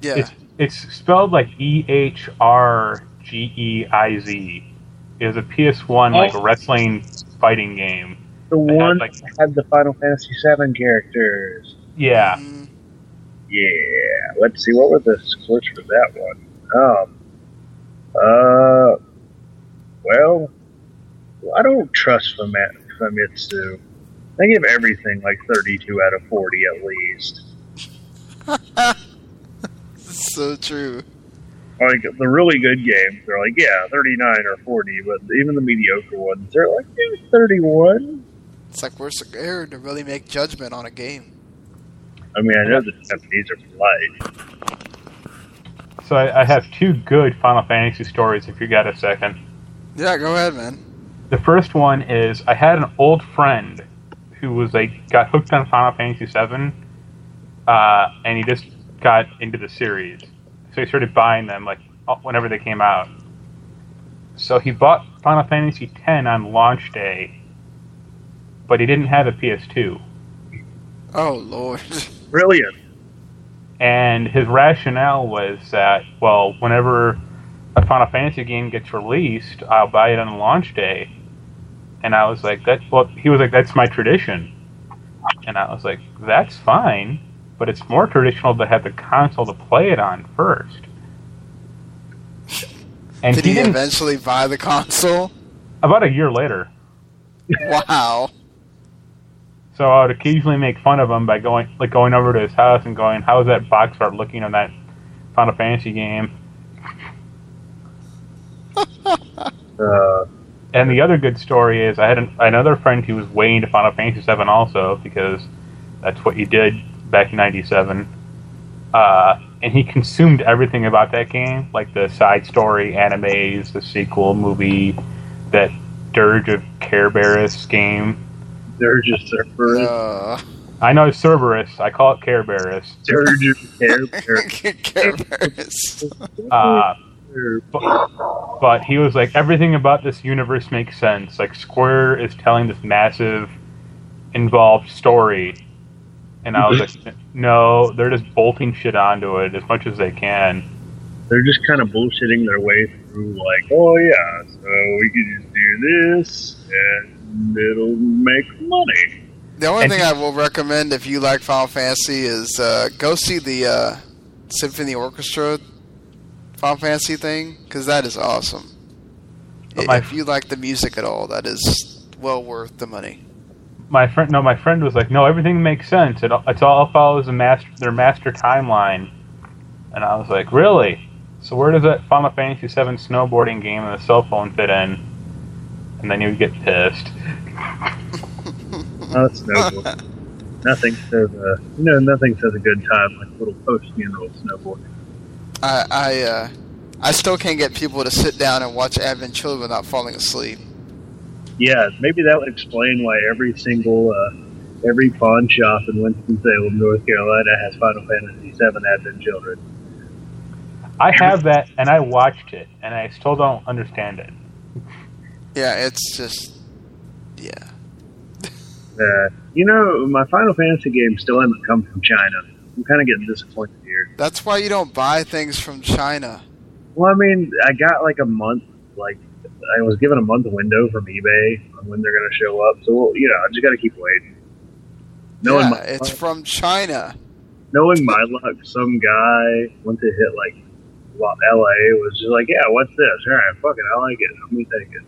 Yeah. It's it's spelled like E H R G E I Z. It was a PS1 like Oh. wrestling fighting game. The It had, one like- that had the Final Fantasy VII characters. Yeah, Mm, Yeah. Let's see. What were the scores for that one? Um. Uh. Well, I don't trust Fami- Famitsu. They give everything like 32 out of 40 at least. [laughs] so true. Like the really good games, they're like, yeah, 39 or 40, but even the mediocre ones, they're like, yeah, 31. It's like we're scared to really make judgment on a game. I mean, I know the Japanese are polite. so I, I have two good Final Fantasy stories. If you got a second, Yeah, go ahead, man. The first one is I had an old friend who was like got hooked on Final Fantasy VII, uh, and he just got into the series. So he started buying them like whenever they came out. So he bought Final Fantasy X on launch day, but he didn't have a PS2. Oh lord. [laughs] Brilliant. And his rationale was that, well, whenever a Final Fantasy game gets released, I'll buy it on launch day. And I was like, that. Well, he was like, that's my tradition. And I was like, that's fine, but it's more traditional to have the console to play it on first. And Did he, he eventually buy the console? About a year later, Wow. so I would occasionally make fun of him by going, like, going over to his house and going, "How's that box art looking on that Final Fantasy game?" [laughs] Uh, And the other good story is I had an, another friend who was way into Final Fantasy VII also because that's what you did back in '97. Uh, and he consumed everything about that game, like the side story, animes, the sequel, movie, that Dirge of Care Bearus game. they're just their first. Uh, I know it's Cerberus. I call it Care Bearus. They're just their first. Care but, but he was like, everything about this universe makes sense. Like Square is telling this massive, involved story, and I was like, no, they're just bolting shit onto it as much as they can. They're just kind of bullshitting their way through, like, oh yeah, so we can just do this and it'll make money. The only And thing he- I will recommend if you like Final Fantasy is uh, go see the uh, Symphony Orchestra Final Fantasy thing because that is awesome. But my- if you like the music at all, that is well worth the money. My friend, no, my friend was like, no, everything makes sense. It it's all follows the master their master timeline, and I was like, really? So where does that Final Fantasy VII snowboarding game and the cell phone fit in? And then you would get pissed. Oh, it's snowboard. [laughs] nothing says a you know nothing says a good time like a little post funeral snowboarding. I I, uh, I still can't get people to sit down and watch Advent Children without falling asleep. Yeah, maybe that would explain why every single uh, every pawn shop in Winston Salem, North Carolina, has Final Fantasy VII Advent Children. I have that, and I watched it, and I still don't understand it. Yeah, it's just yeah. Uh, you know, my Final Fantasy game still hasn't come from China. I'm kind of getting disappointed here. That's why you don't buy things from China. Well, I mean, I got like a month, like I was given a month window from eBay on when they're going to show up. So you know, I just got to keep waiting. Knowing yeah, my it's from China. knowing my luck, some guy went to hit like well, L.A. was just like, yeah, what's this? All right, fuck it, I like it. I'm gonna take it.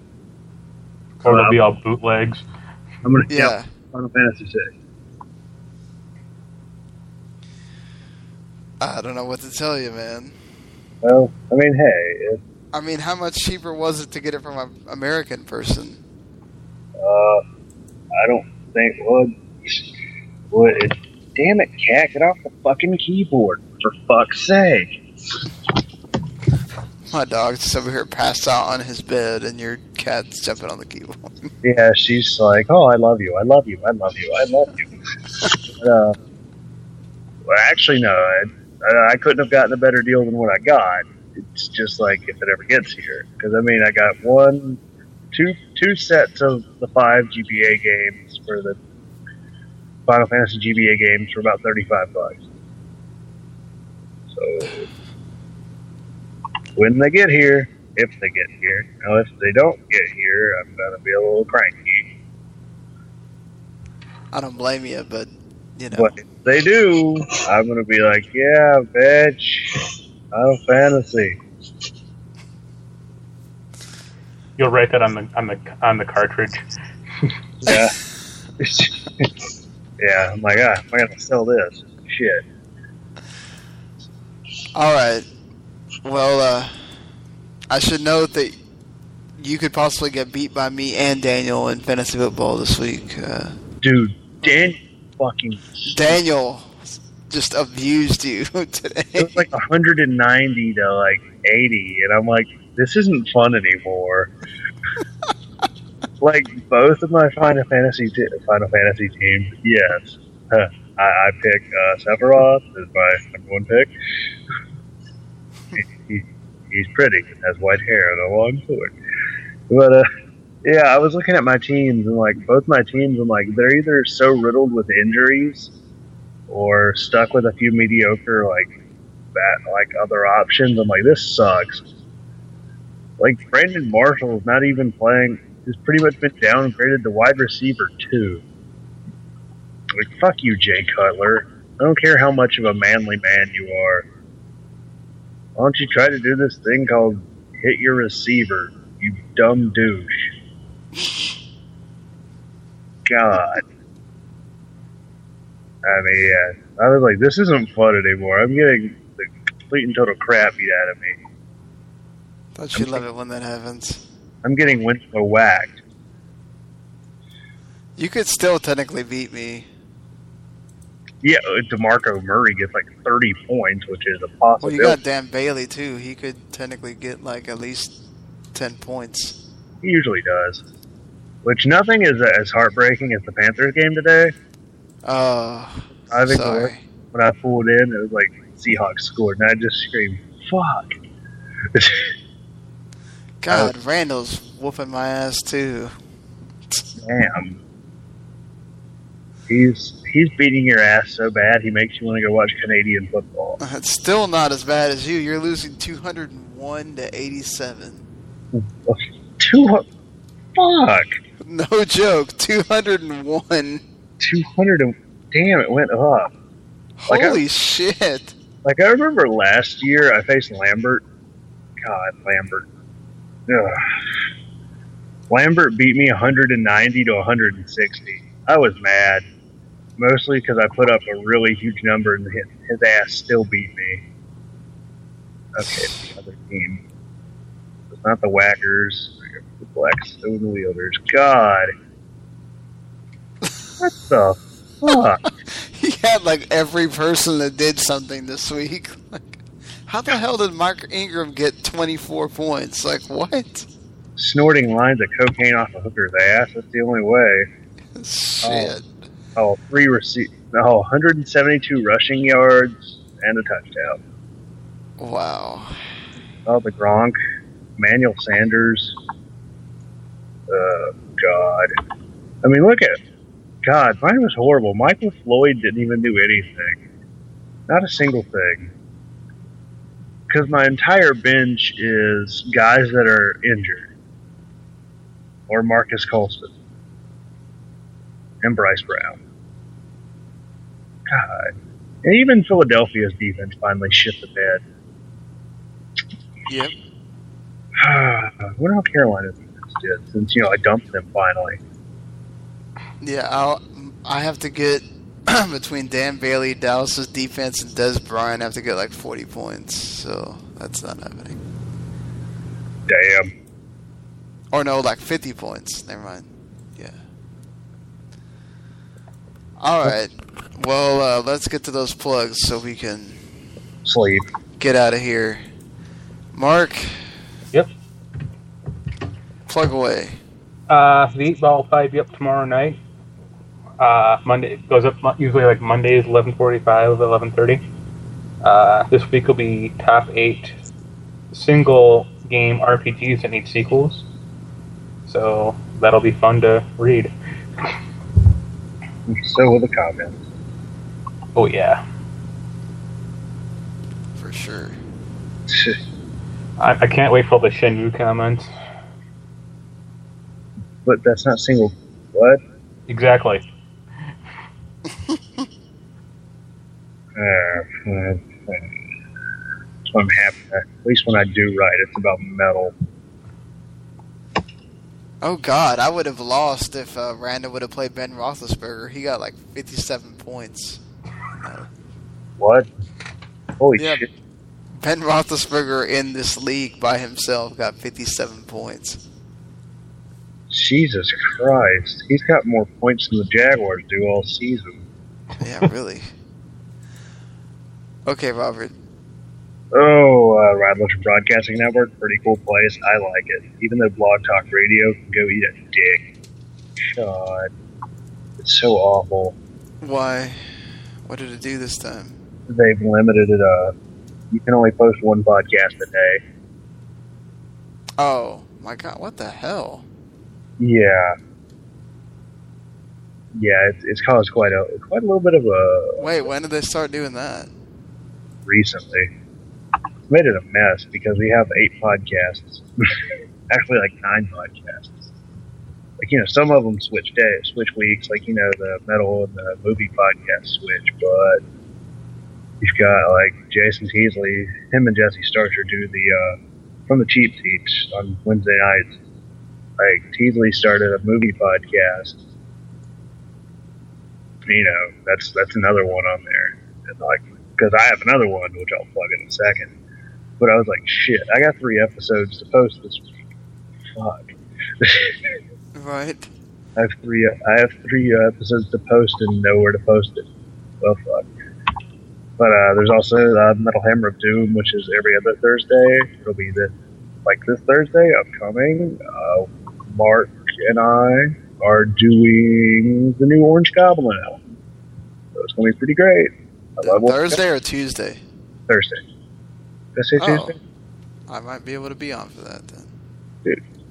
Or it'll be all bootlegs. I'm gonna Yeah. yeah. Final Fantasy Six. I don't know what to tell you, man. Well, I mean, hey, if, I mean, how much cheaper was it to get it from an American person? uh, I don't think would would it. Damn it, cat! Get off the fucking keyboard for fuck's sake. My dog's just over here passed out on his bed, and your cat's jumping on the keyboard. Yeah, she's like, "Oh, I love you, I love you, I love you, I love you." [laughs] But, uh, well, actually, no, I, I, couldn't have gotten a better deal than what I got. It's just like if it ever gets here, because I mean, I got one, two, two sets of the five GBA games for the Final Fantasy GBA games for about thirty-five bucks. So So when they get here, if they get here, now if they don't get here, I'm gonna be a little cranky. I don't blame you, but you know, But if they do, I'm gonna be like, yeah, bitch, Final Fantasy. You'll write that on the on the on the cartridge. Yeah. [laughs] [laughs] yeah, I'm like, ah, I'm gonna sell this. Shit. all right. Well, uh, I should note that you could possibly get beat by me and Daniel in fantasy football this week. Uh, Dude, Dan fucking Daniel just abused you [laughs] it today. was like 190 to like 80, and I'm like, this isn't fun anymore. like both of my Final Fantasy t- Final Fantasy teams, yes. Huh. I, I pick uh, Sephiroth as my number one pick. he, he, he's pretty, has white hair and a long sword. But uh, yeah, I was looking at my teams and like both my teams, I'm like they're either so riddled with injuries or stuck with a few mediocre like that like other options. I'm like, this sucks. Like Brandon Marshall is not even playing. He's pretty much been downgraded to wide receiver two. Like fuck you, Jay Cutler. I don't care how much of a manly man you are. Why don't you try to do this thing called hit your receiver, you dumb douche? [sighs] God. I mean, yeah. I was like, this isn't fun anymore. I'm getting the complete and total crap beat out of me. Don't you love it when that happens? I'm getting Winslow whacked. You could still technically beat me. Yeah, uh, DeMarco Murray gets like 30 points, which is a possible. Well, possibility. you got Dan Bailey too. He could technically get like at least ten points. He usually does. Which nothing is as heartbreaking as the Panthers game today. Oh, I think sorry. when I pulled in, it was like Seahawks scored, and I just screamed, "Fuck!" [laughs] God, Randall's whooping my ass too. Damn. He's he's beating your ass so bad he makes you want to go watch Canadian football. [laughs] It's still not as bad as you. You're losing 201 to 87. [laughs] Two fuck No joke, 201. two hundred and damn it went up. Like I- Holy shit. Like I remember last year I faced Lambert. God, Lambert. Ugh. Lambert beat me 190 to 160. I was mad, mostly because I put up a really huge number and his, his ass still beat me. Okay, the other team. It's not the Whackers, the Blackstone Wielders. God, what the fuck? [laughs] He had like every person that did something this week. Like, how the hell did Mark Ingram get 24 points? Like, what? Snorting lines of cocaine off a hooker's ass. That's the only way. Shit. Oh, oh three receive. No, 172 rushing yards and a touchdown. Wow. Oh, the Gronk, Manuel Sanders. Uh, God. I mean, look at God. Mine was horrible. Michael Floyd didn't even do anything. Not a single thing. Because my entire bench is guys that are injured, or Marques Colston and Bryce Brown. God. And even Philadelphia's defense finally shit the bed. Yep. I [sighs] wonder how Carolina defense did since you know I dumped them finally. Yeah, I'll, I have to get [clears throat] between Dan Bailey, Dallas's defense, and Dez Bryant. I have to get like 40 points. So that's not happening. Damn. Or no, like 50 points. Never mind. Yeah. All right. Well, uh, let's get to those plugs so we can Sleep. get out of here. Mark. Yep. Plug away. Uh, the eight ball will probably be up tomorrow night. Uh, Monday it goes up usually like Mondays, eleven forty-five, eleven thirty. Uh, this week will be top eight single game RPGs that need sequels. So that'll be fun to read. [laughs] So will the comments. Oh yeah. For for sure. [laughs] I, I can't wait for all the Shenmue comments. But that's not single. What? Exactly. [laughs] Uh, so I'm happy. At least when I do write, it's about metal. Oh God, I would have lost if uh, Randall would have played Ben Roethlisberger. He got like 57 points. Uh, What? Holy Yeah. shit! Ben Roethlisberger in this league by himself got 57 points. Jesus Christ! He's got more points than the Jaguars do all season. Yeah, really. [laughs] okay, Robert. Oh, uh, Radler Broadcasting Network, pretty cool place. I like it. Even though Blog Talk Radio can go eat a dick. God, it's so awful. Why? What did it do this time? They've limited it. Uh, you can only post one podcast a day. Oh my God! What the hell? Yeah. Yeah, it's, it's caused quite a quite a little bit of a Wait, when did they start doing that? recently. It's made it a mess because we have eight podcasts, [laughs] actually like nine podcasts. Like you know, some of them switch days, switch weeks. Like you know, the metal and the movie podcast switch, but you've got like Jason Teasley, him and Jesse Starcher do the uh, from the cheap seats on Wednesday nights. Like Teasley started a movie podcast. You know, that's that's another one on there. And like because I have another one which I'll plug in a second. But I was like, shit, I got three episodes to post this week. Fuck. [laughs] Right. I have three. I have three uh, episodes to post and nowhere to post it. Well, fuck. But uh, there's also uh, Metal Hammer of Doom, which is every other Thursday. It'll be the like this Thursday upcoming. Uh, Mark and I are doing the new Orange Goblin album, so it's gonna be pretty great. I love Thursday or Tuesday? Thursday. Did I say Oh. Tuesday? I might be able to be on for that then.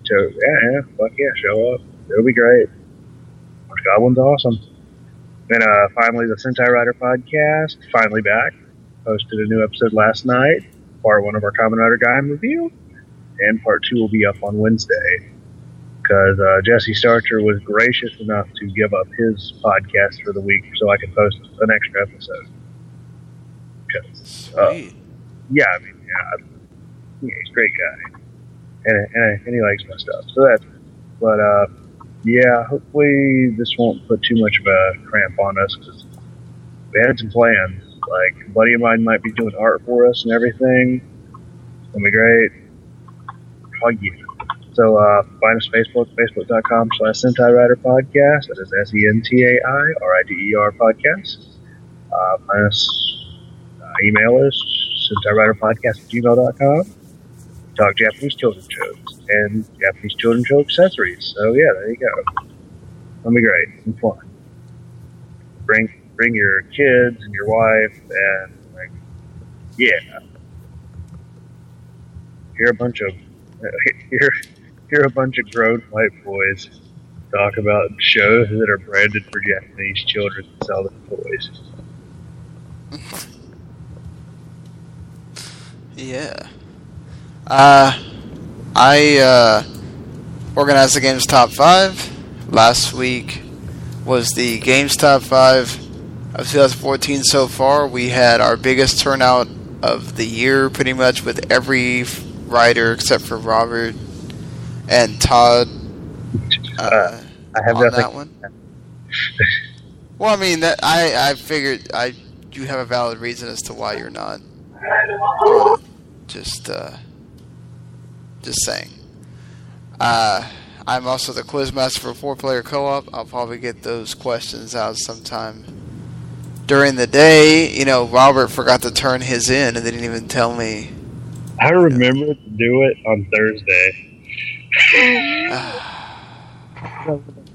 So yeah, yeah, fuck yeah, show up. It'll be great. Orange Goblin's awesome. And uh, finally, the Sentai Rider podcast finally back. Posted a new episode last night. Part one of our Kamen Rider Gaim review, and part two will be up on Wednesday. Because uh, Jesse Starcher was gracious enough to give up his podcast for the week so I could post an extra episode. uh, yeah, I mean, yeah, yeah, he's a great guy, and and, and he likes my stuff. So that's, but uh, yeah, hopefully this won't put too much of a cramp on us because we had some plans. Like a buddy of mine might be doing art for us and everything. It's gonna be great. Oh yeah. So uh, find us Facebook, facebook.com slash Sentai Rider Podcast. That is S E N T A I R I D E R Podcast. Uh, find us, uh, email us, Sentai Rider Podcast at gmail.com. Talk Japanese children's shows and Japanese children's show accessories. So yeah, there you go. It'll be great and fun. Bring bring your kids and your wife and like yeah. Hear a bunch of [laughs] hear hear a bunch of grown white boys talk about shows that are branded for Japanese children and sell them toys. Yeah. Uh, I uh, organized the games top five. Last week was the games top five of 2014 so far. We had our biggest turnout of the year, pretty much with every writer except for Robert and Todd. Uh, I have on that one. well, I mean, that I I figured I you have a valid reason as to why you're not. on it. Just uh, just saying. Uh, I'm also the quizmaster for four player co op. I'll probably get those questions out sometime during the day. You know, Robert forgot to turn his in and they didn't even tell me. I remember to do it on Thursday.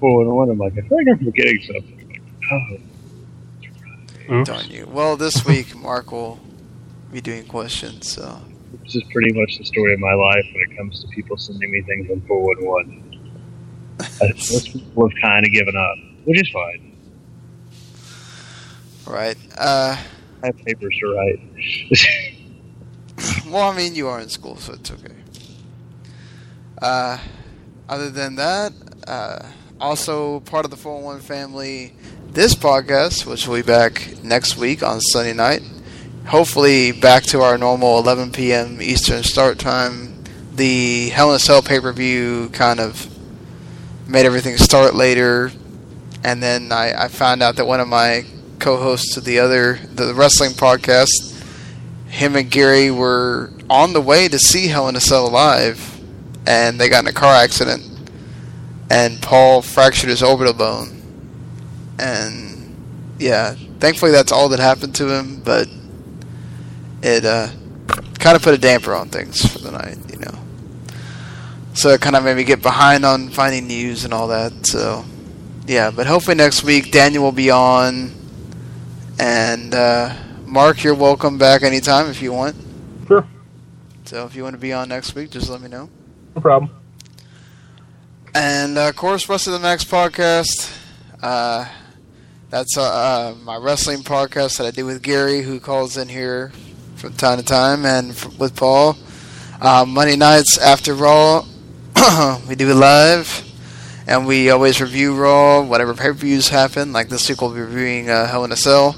Four and one. I'm like, I feel like I'm forgetting something. Oh, Oops. Darn you. Well, this [laughs] week Mark will be doing questions. So this is pretty much the story of my life when it comes to people sending me things on four one one. Most [laughs] people have kind of given up, which is fine. right. Uh, I have papers to write. [laughs] well, I mean, you are in school, so it's okay. Uh, other than that, uh, also part of the 401 family, this podcast, which will be back next week on Sunday night. Hopefully, back to our normal 11 p.m. Eastern start time. The Hell in a Cell pay per view kind of made everything start later, and then I, I found out that one of my co-hosts of the other the wrestling podcast, him and Gary were on the way to see Hell in a Cell live, and they got in a car accident, and Paul fractured his orbital bone, and yeah, thankfully that's all that happened to him, but it uh, kind of put a damper on things for the night, you know. So it kind of made me get behind on finding news and all that. So yeah, but hopefully next week Daniel will be on, and uh, Mark, you're welcome back anytime if you want. Sure. So if you want to be on next week, just let me know. No problem. And uh, of course, Rest of the Max podcast. Uh, that's uh, uh, my wrestling podcast that I do with Gary, who calls in here from time to time, and f- with Paul. Uh, Monday nights after Raw, [clears throat] we do it live, and we always review Raw, whatever pay per views happen. Like this week, we'll be reviewing uh, Hell in a Cell.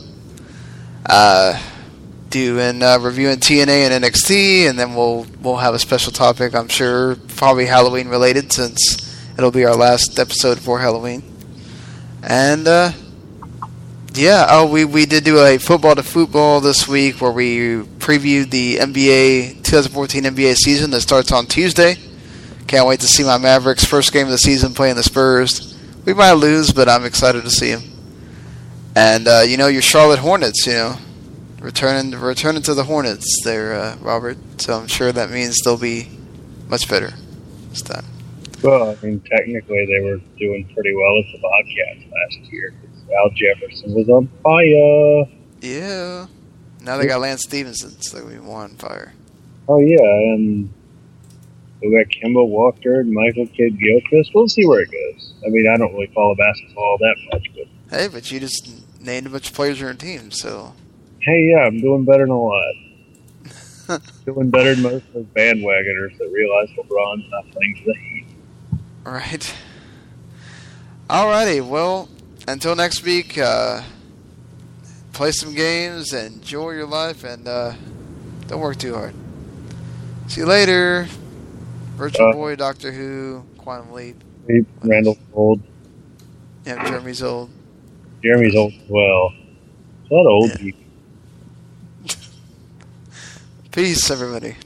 Uh, doing uh, reviewing TNA and NXT, and then we'll we'll have a special topic. I'm sure, probably Halloween related, since it'll be our last episode for Halloween. And uh, yeah, oh, we we did do a football to football this week where we previewed the NBA 2014 NBA season that starts on Tuesday. Can't wait to see my Mavericks first game of the season playing the Spurs. We might lose, but I'm excited to see them. And uh, you know your Charlotte Hornets, you know, returning returning to the Hornets there, uh, Robert. So I'm sure that means they'll be much better this time. Well, I mean, technically they were doing pretty well with the Bobcats last year. Al Jefferson was on fire. Yeah. Now they got Lance Stephenson, so they'll be more on fire. Oh yeah, and we got Kemba Walker and Michael Kidd Gilchrist. We'll see where it goes. I mean, I don't really follow basketball that much, but Hey, but you just named a bunch of players on your team, so hey, yeah, I'm doing better than a lot. [laughs] doing better than most of those bandwagoners that realize LeBron's not playing for the Heat. right. Alrighty, well, until next week, uh, play some games, enjoy your life, and uh, don't work too hard. See you later. Virtual Uh, Boy, Doctor Who, Quantum Leap. Randall's old. Yeah, Jeremy's old. Jeremy's old as well. A lot of old Yeah. people. Peace, everybody.